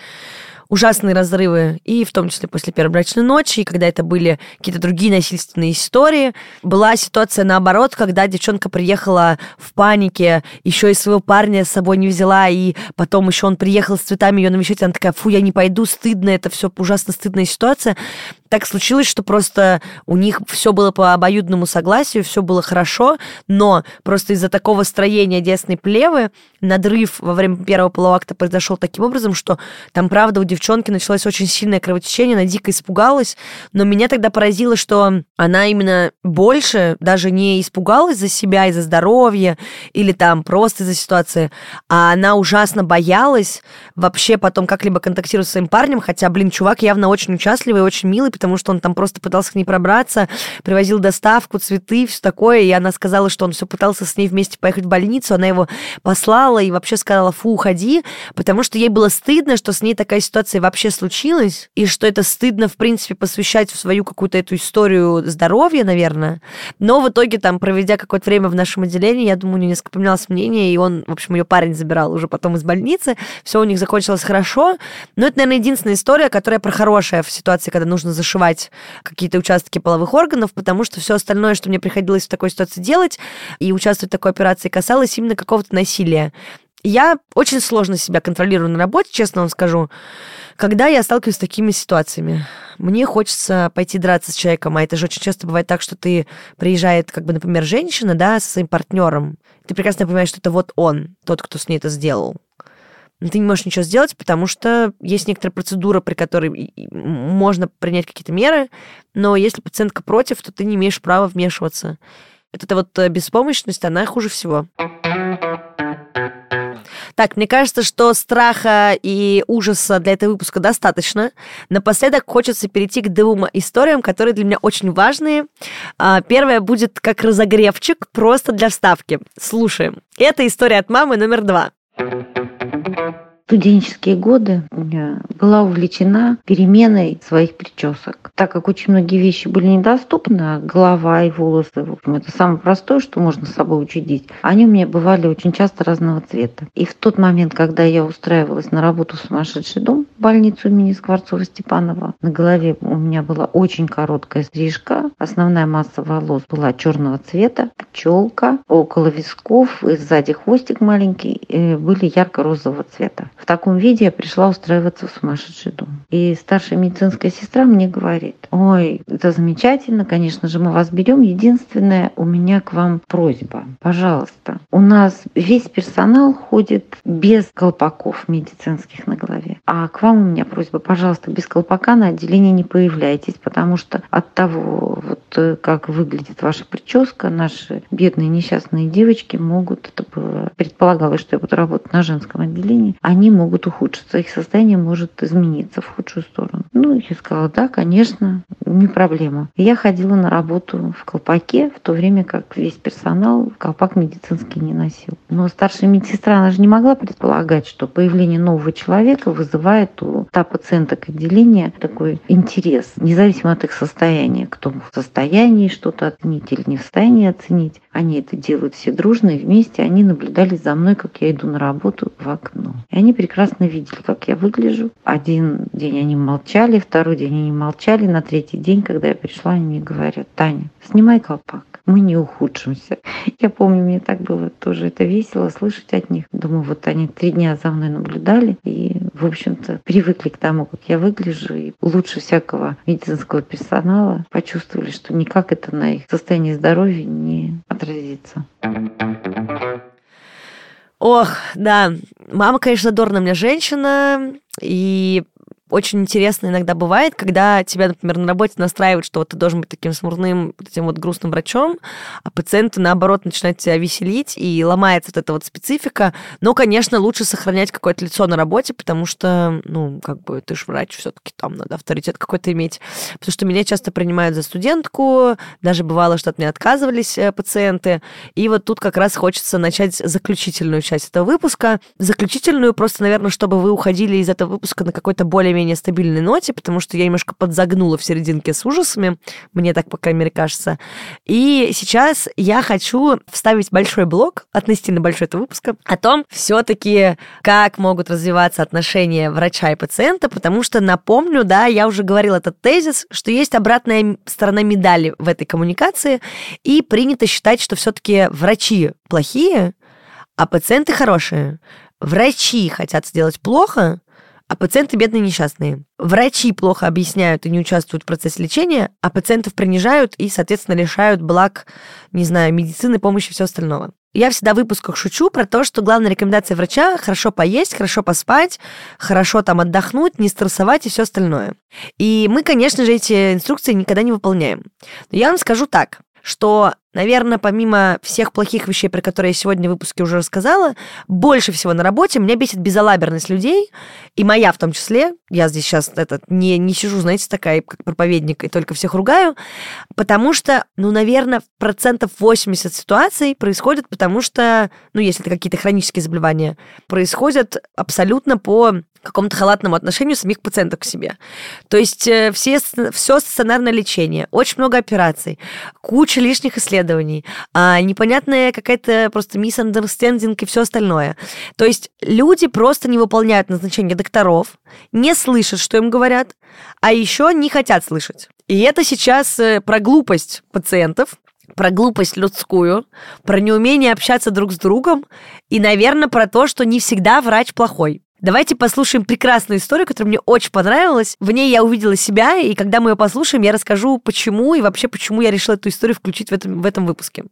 ужасные разрывы, и в том числе после первой брачной ночи, и когда это были какие-то другие насильственные истории. Была ситуация наоборот, когда девчонка приехала в панике, еще и своего парня с собой не взяла, и потом еще он приехал с цветами ее навещать, она такая, фу, я не пойду, стыдно, это все ужасно стыдная ситуация так случилось, что просто у них все было по обоюдному согласию, все было хорошо, но просто из-за такого строения десной плевы надрыв во время первого полуакта произошел таким образом, что там, правда, у девчонки началось очень сильное кровотечение, она дико испугалась, но меня тогда поразило, что она именно больше даже не испугалась за себя и за здоровье или там просто из-за ситуации, а она ужасно боялась вообще потом как-либо контактировать с своим парнем, хотя, блин, чувак явно очень участливый, очень милый, потому что он там просто пытался к ней пробраться, привозил доставку, цветы, все такое, и она сказала, что он все пытался с ней вместе поехать в больницу, она его послала и вообще сказала, фу, уходи, потому что ей было стыдно, что с ней такая ситуация вообще случилась, и что это стыдно, в принципе, посвящать в свою какую-то эту историю здоровья, наверное. Но в итоге, там, проведя какое-то время в нашем отделении, я думаю, у нее несколько поменялось мнение, и он, в общем, ее парень забирал уже потом из больницы, все у них закончилось хорошо, но это, наверное, единственная история, которая про хорошая в ситуации, когда нужно зашивать зашивать какие-то участки половых органов, потому что все остальное, что мне приходилось в такой ситуации делать и участвовать в такой операции, касалось именно какого-то насилия. Я очень сложно себя контролирую на работе, честно вам скажу, когда я сталкиваюсь с такими ситуациями. Мне хочется пойти драться с человеком, а это же очень часто бывает так, что ты приезжает, как бы, например, женщина, да, со своим партнером. Ты прекрасно понимаешь, что это вот он, тот, кто с ней это сделал но ты не можешь ничего сделать, потому что есть некоторая процедура, при которой можно принять какие-то меры, но если пациентка против, то ты не имеешь права вмешиваться. Вот эта вот э, беспомощность, она хуже всего. Так, мне кажется, что страха и ужаса для этого выпуска достаточно. Напоследок хочется перейти к двум историям, которые для меня очень важные. А, первая будет как разогревчик, просто для вставки. Слушаем. Это история от мамы номер два thank you. Студенческие годы была увлечена переменой своих причесок. Так как очень многие вещи были недоступны, а голова и волосы, в общем, это самое простое, что можно с собой учудить, они у меня бывали очень часто разного цвета. И в тот момент, когда я устраивалась на работу в сумасшедший дом, в больницу имени Скворцова-Степанова, на голове у меня была очень короткая стрижка, основная масса волос была черного цвета, челка, около висков и сзади хвостик маленький э, были ярко-розового цвета. В таком виде я пришла устраиваться в сумасшедший дом. И старшая медицинская сестра мне говорит, ой, это замечательно, конечно же, мы вас берем. Единственное, у меня к вам просьба. Пожалуйста, у нас весь персонал ходит без колпаков медицинских на голове. А к вам у меня просьба, пожалуйста, без колпака на отделении не появляйтесь, потому что от того, вот э, как выглядит ваша прическа, наши бедные несчастные девочки могут, это было предполагалось, что я буду работать на женском отделении, они могут ухудшиться, их состояние может измениться в худшую сторону. Ну, я сказала, да, конечно, не проблема. я ходила на работу в колпаке, в то время как весь персонал колпак медицинский не носил. Но старшая медсестра, она же не могла предполагать, что появление нового человека вызывает у та пациенток отделения такой интерес, независимо от их состояния, кто в состоянии что-то оценить или не в состоянии оценить. Они это делают все дружно и вместе. Они наблюдали за мной, как я иду на работу в окно. И они прекрасно видели, как я выгляжу. Один день они молчали, второй день они молчали. На третий день, когда я пришла, они мне говорят, Таня, снимай колпак мы не ухудшимся. Я помню, мне так было тоже это весело слышать от них. Думаю, вот они три дня за мной наблюдали и, в общем-то, привыкли к тому, как я выгляжу. И лучше всякого медицинского персонала почувствовали, что никак это на их состоянии здоровья не отразится. Ох, да, мама, конечно, дорная мне женщина, и очень интересно иногда бывает, когда тебя, например, на работе настраивают, что вот ты должен быть таким смурным, этим вот грустным врачом, а пациенты, наоборот, начинают тебя веселить, и ломается вот эта вот специфика. Но, конечно, лучше сохранять какое-то лицо на работе, потому что, ну, как бы ты же врач, все таки там надо авторитет какой-то иметь. Потому что меня часто принимают за студентку, даже бывало, что от меня отказывались э, пациенты. И вот тут как раз хочется начать заключительную часть этого выпуска. Заключительную просто, наверное, чтобы вы уходили из этого выпуска на какой-то более более-менее стабильной ноте, потому что я немножко подзагнула в серединке с ужасами, мне так, по крайней мере, кажется. И сейчас я хочу вставить большой блок, относительно большой этого выпуска, о том все-таки, как могут развиваться отношения врача и пациента, потому что, напомню, да, я уже говорила этот тезис, что есть обратная сторона медали в этой коммуникации, и принято считать, что все-таки врачи плохие, а пациенты хорошие. Врачи хотят сделать плохо, а пациенты бедные несчастные. Врачи плохо объясняют и не участвуют в процессе лечения, а пациентов принижают и, соответственно, лишают благ, не знаю, медицины, помощи и всего остального. Я всегда в выпусках шучу про то, что главная рекомендация врача – хорошо поесть, хорошо поспать, хорошо там отдохнуть, не стрессовать и все остальное. И мы, конечно же, эти инструкции никогда не выполняем. Но я вам скажу так, что Наверное, помимо всех плохих вещей, про которые я сегодня в выпуске уже рассказала, больше всего на работе меня бесит безалаберность людей, и моя в том числе. Я здесь сейчас этот, не, не сижу, знаете, такая, как проповедник, и только всех ругаю, потому что, ну, наверное, процентов 80 ситуаций происходит, потому что, ну, если это какие-то хронические заболевания, происходят абсолютно по какому-то халатному отношению самих пациентов к себе. То есть э, все, все стационарное лечение, очень много операций, куча лишних исследований, а, непонятная какая-то просто misunderstanding и все остальное. То есть люди просто не выполняют назначение докторов, не слышат, что им говорят, а еще не хотят слышать. И это сейчас э, про глупость пациентов, про глупость людскую, про неумение общаться друг с другом и, наверное, про то, что не всегда врач плохой. Давайте послушаем прекрасную историю, которая мне очень понравилась. В ней я увидела себя, и когда мы ее послушаем, я расскажу, почему и вообще, почему я решила эту историю включить в этом, в этом выпуске.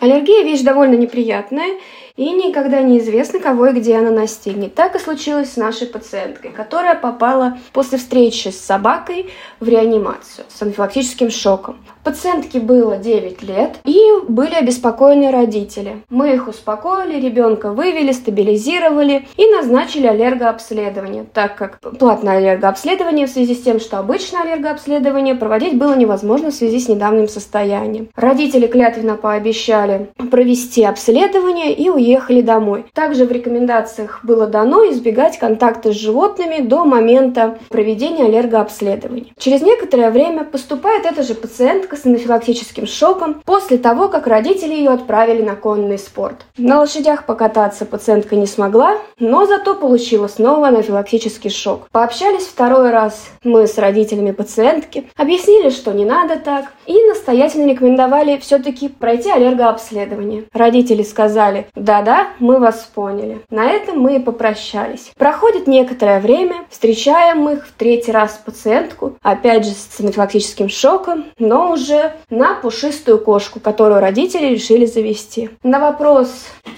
Аллергия – вещь довольно неприятная, и никогда неизвестно, кого и где она настигнет. Так и случилось с нашей пациенткой, которая попала после встречи с собакой в реанимацию с анафилактическим шоком. Пациентке было 9 лет, и были обеспокоены родители. Мы их успокоили, ребенка вывели, стабилизировали и назначили аллергообследование, так как платное аллергообследование в связи с тем, что обычное аллергообследование проводить было невозможно в связи с недавним состоянием. Родители клятвенно пообещали провести обследование и уехали домой. Также в рекомендациях было дано избегать контакта с животными до момента проведения аллергообследования. Через некоторое время поступает эта же пациентка с анафилактическим шоком после того, как родители ее отправили на конный спорт. На лошадях покататься пациентка не смогла, но зато получила снова анафилактический шок. Пообщались второй раз мы с родителями пациентки, объяснили, что не надо так, и настоятельно рекомендовали все-таки пройти аллергообследование. Родители сказали, да-да, мы вас поняли. На этом мы и попрощались. Проходит некоторое время, встречаем их в третий раз пациентку, опять же с анафилактическим шоком, но уже на пушистую кошку, которую родители решили завести. На вопрос,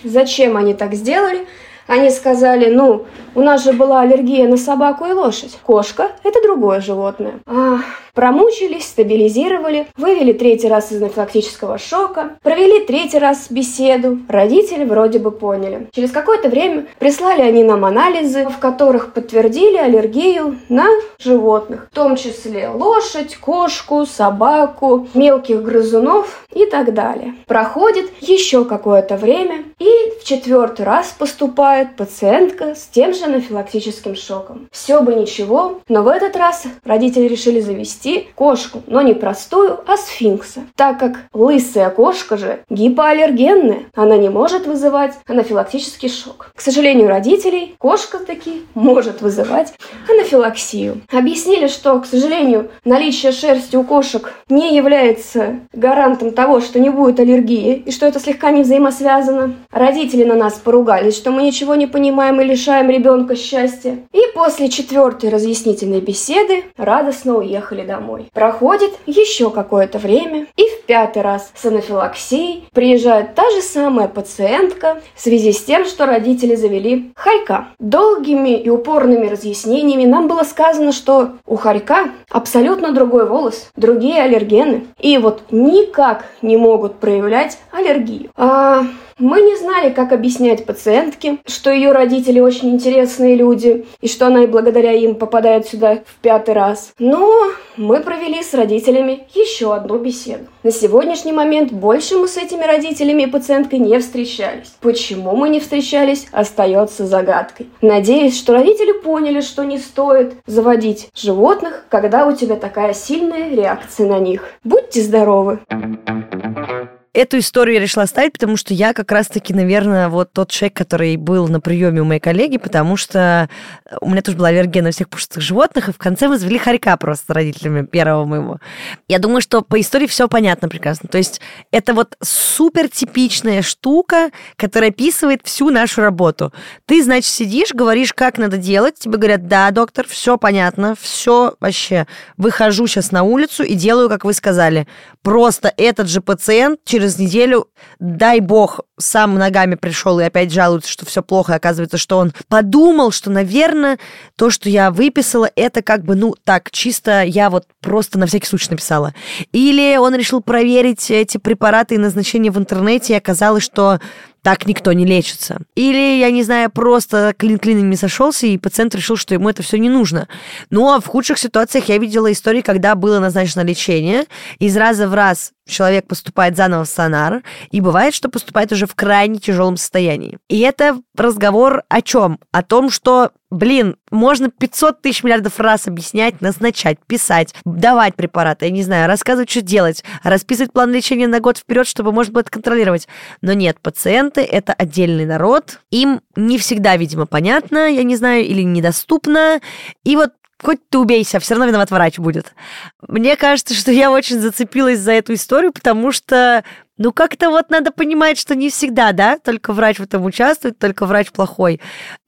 зачем они так сделали, они сказали, ну, у нас же была аллергия на собаку и лошадь. Кошка – это другое животное. А, Промучились, стабилизировали, вывели третий раз из анафилактического шока, провели третий раз беседу. Родители вроде бы поняли. Через какое-то время прислали они нам анализы, в которых подтвердили аллергию на животных, в том числе лошадь, кошку, собаку, мелких грызунов и так далее. Проходит еще какое-то время, и в четвертый раз поступает пациентка с тем же анафилактическим шоком. Все бы ничего, но в этот раз родители решили завести кошку, но не простую, а сфинкса, так как лысая кошка же гипоаллергенная, она не может вызывать анафилактический шок. К сожалению, родителей кошка таки может вызывать анафилаксию. Объяснили, что, к сожалению, наличие шерсти у кошек не является гарантом того, что не будет аллергии и что это слегка не взаимосвязано. Родители на нас поругались, что мы ничего не понимаем и лишаем ребенка счастья. И после четвертой разъяснительной беседы радостно уехали домой. Проходит еще какое-то время, и в пятый раз с анафилаксией приезжает та же самая пациентка в связи с тем, что родители завели хорька. Долгими и упорными разъяснениями нам было сказано, что у хорька абсолютно другой волос, другие аллергены, и вот никак не могут проявлять аллергию. А мы не знали, как объяснять пациентке, что ее родители очень интересные люди, и что она и благодаря им попадает сюда в пятый раз. Но мы провели с родителями еще одну беседу. На сегодняшний момент больше мы с этими родителями и пациенткой не встречались. Почему мы не встречались, остается загадкой. Надеюсь, что родители поняли, что не стоит заводить животных, когда у тебя такая сильная реакция на них. Будьте здоровы! Эту историю я решила оставить, потому что я как раз-таки, наверное, вот тот человек, который был на приеме у моей коллеги, потому что у меня тоже была аллергия на всех пушистых животных, и в конце мы завели хорька просто с родителями первого моего. Я думаю, что по истории все понятно прекрасно. То есть это вот супер типичная штука, которая описывает всю нашу работу. Ты, значит, сидишь, говоришь, как надо делать, тебе говорят, да, доктор, все понятно, все вообще. Выхожу сейчас на улицу и делаю, как вы сказали. Просто этот же пациент через через неделю, дай бог, сам ногами пришел и опять жалуется, что все плохо, и оказывается, что он подумал, что, наверное, то, что я выписала, это как бы, ну, так, чисто я вот просто на всякий случай написала. Или он решил проверить эти препараты и назначения в интернете, и оказалось, что так никто не лечится. Или, я не знаю, просто клин клином не сошелся, и пациент решил, что ему это все не нужно. Ну, а в худших ситуациях я видела истории, когда было назначено лечение, из раза в раз человек поступает заново в сонар, и бывает, что поступает уже в крайне тяжелом состоянии. И это разговор о чем? О том, что Блин, можно 500 тысяч миллиардов раз объяснять, назначать, писать, давать препараты, я не знаю, рассказывать, что делать, расписывать план лечения на год вперед, чтобы можно было это контролировать. Но нет, пациенты — это отдельный народ, им не всегда, видимо, понятно, я не знаю, или недоступно. И вот хоть ты убейся, все равно виноват врач будет. Мне кажется, что я очень зацепилась за эту историю, потому что ну, как-то вот надо понимать, что не всегда, да, только врач в этом участвует, только врач плохой.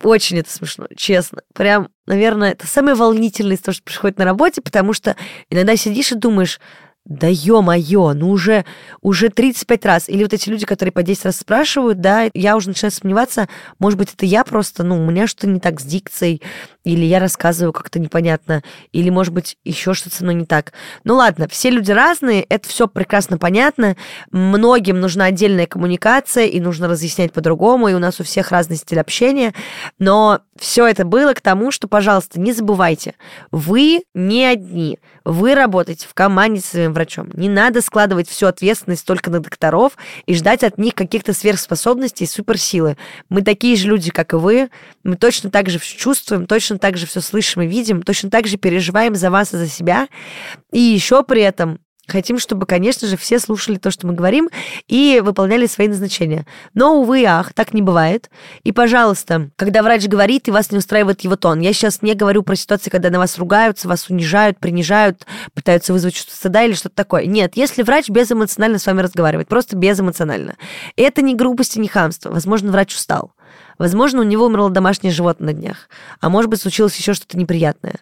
Очень это смешно, честно. Прям, наверное, это самое волнительное из того, что происходит на работе, потому что иногда сидишь и думаешь, да ё-моё, ну уже, уже 35 раз. Или вот эти люди, которые по 10 раз спрашивают, да, я уже начинаю сомневаться, может быть, это я просто, ну, у меня что-то не так с дикцией, или я рассказываю как-то непонятно, или, может быть, еще что-то мной не так. Ну ладно, все люди разные, это все прекрасно понятно. Многим нужна отдельная коммуникация, и нужно разъяснять по-другому, и у нас у всех разный стиль общения. Но все это было к тому, что, пожалуйста, не забывайте, вы не одни, вы работаете в команде с своим врачом. Не надо складывать всю ответственность только на докторов и ждать от них каких-то сверхспособностей и суперсилы. Мы такие же люди, как и вы. Мы точно так же чувствуем, точно так же все слышим и видим, точно так же переживаем за вас и за себя. И еще при этом Хотим, чтобы, конечно же, все слушали то, что мы говорим, и выполняли свои назначения. Но, увы, ах, так не бывает. И, пожалуйста, когда врач говорит, и вас не устраивает его тон, я сейчас не говорю про ситуации, когда на вас ругаются, вас унижают, принижают, пытаются вызвать чувство стыда или что-то такое. Нет, если врач безэмоционально с вами разговаривает, просто безэмоционально. Это не грубость и не хамство. Возможно, врач устал. Возможно, у него умерло домашнее животное на днях. А может быть, случилось еще что-то неприятное.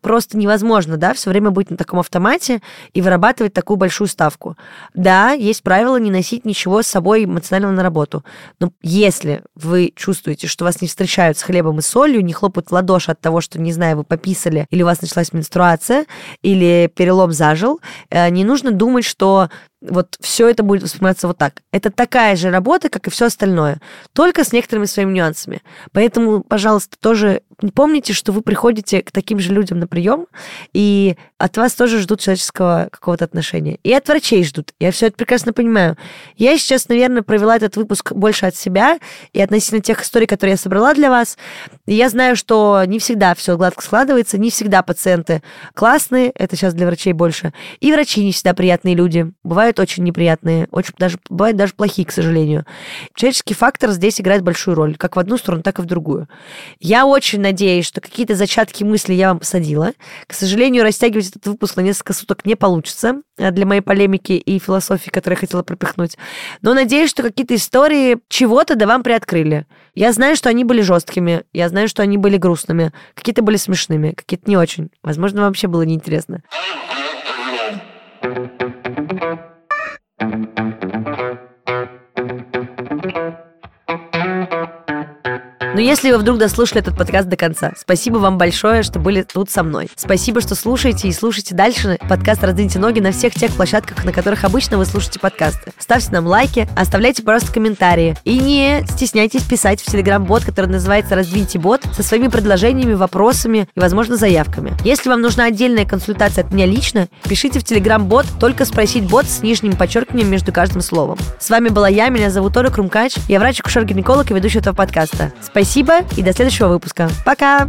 Просто невозможно, да, все время быть на таком автомате и вырабатывать такую большую ставку. Да, есть правило не носить ничего с собой эмоционального на работу. Но если вы чувствуете, что вас не встречают с хлебом и солью, не хлопают в ладоши от того, что, не знаю, вы пописали, или у вас началась менструация, или перелом зажил, э, не нужно думать, что вот все это будет восприниматься вот так. Это такая же работа, как и все остальное, только с некоторыми своими нюансами. Поэтому, пожалуйста, тоже помните, что вы приходите к таким же людям на прием, и от вас тоже ждут человеческого какого-то отношения. И от врачей ждут. Я все это прекрасно понимаю. Я сейчас, наверное, провела этот выпуск больше от себя и относительно тех историй, которые я собрала для вас. И я знаю, что не всегда все гладко складывается, не всегда пациенты классные, это сейчас для врачей больше, и врачи не всегда приятные люди. Бывают очень неприятные, очень даже, бывают даже плохие, к сожалению. Человеческий фактор здесь играет большую роль, как в одну сторону, так и в другую. Я очень надеюсь, что какие-то зачатки мысли я вам посадила. К сожалению, растягивать этот выпуск на несколько суток не получится э, для моей полемики и философии, которую я хотела пропихнуть. Но надеюсь, что какие-то истории чего-то да вам приоткрыли. Я знаю, что они были жесткими, я знаю, что они были грустными, какие-то были смешными, какие-то не очень. Возможно, вообще было неинтересно. Но если вы вдруг дослушали этот подкаст до конца, спасибо вам большое, что были тут со мной. Спасибо, что слушаете и слушаете дальше подкаст «Раздвиньте ноги» на всех тех площадках, на которых обычно вы слушаете подкасты. Ставьте нам лайки, оставляйте, пожалуйста, комментарии. И не стесняйтесь писать в телеграм-бот, который называется «Раздвиньте бот», со своими предложениями, вопросами и, возможно, заявками. Если вам нужна отдельная консультация от меня лично, пишите в телеграм-бот «Только спросить бот» с нижним подчеркиванием между каждым словом. С вами была я, меня зовут Оля Крумкач, я врач-акушер-гинеколог и ведущая этого подкаста. Спасибо и до следующего выпуска. Пока!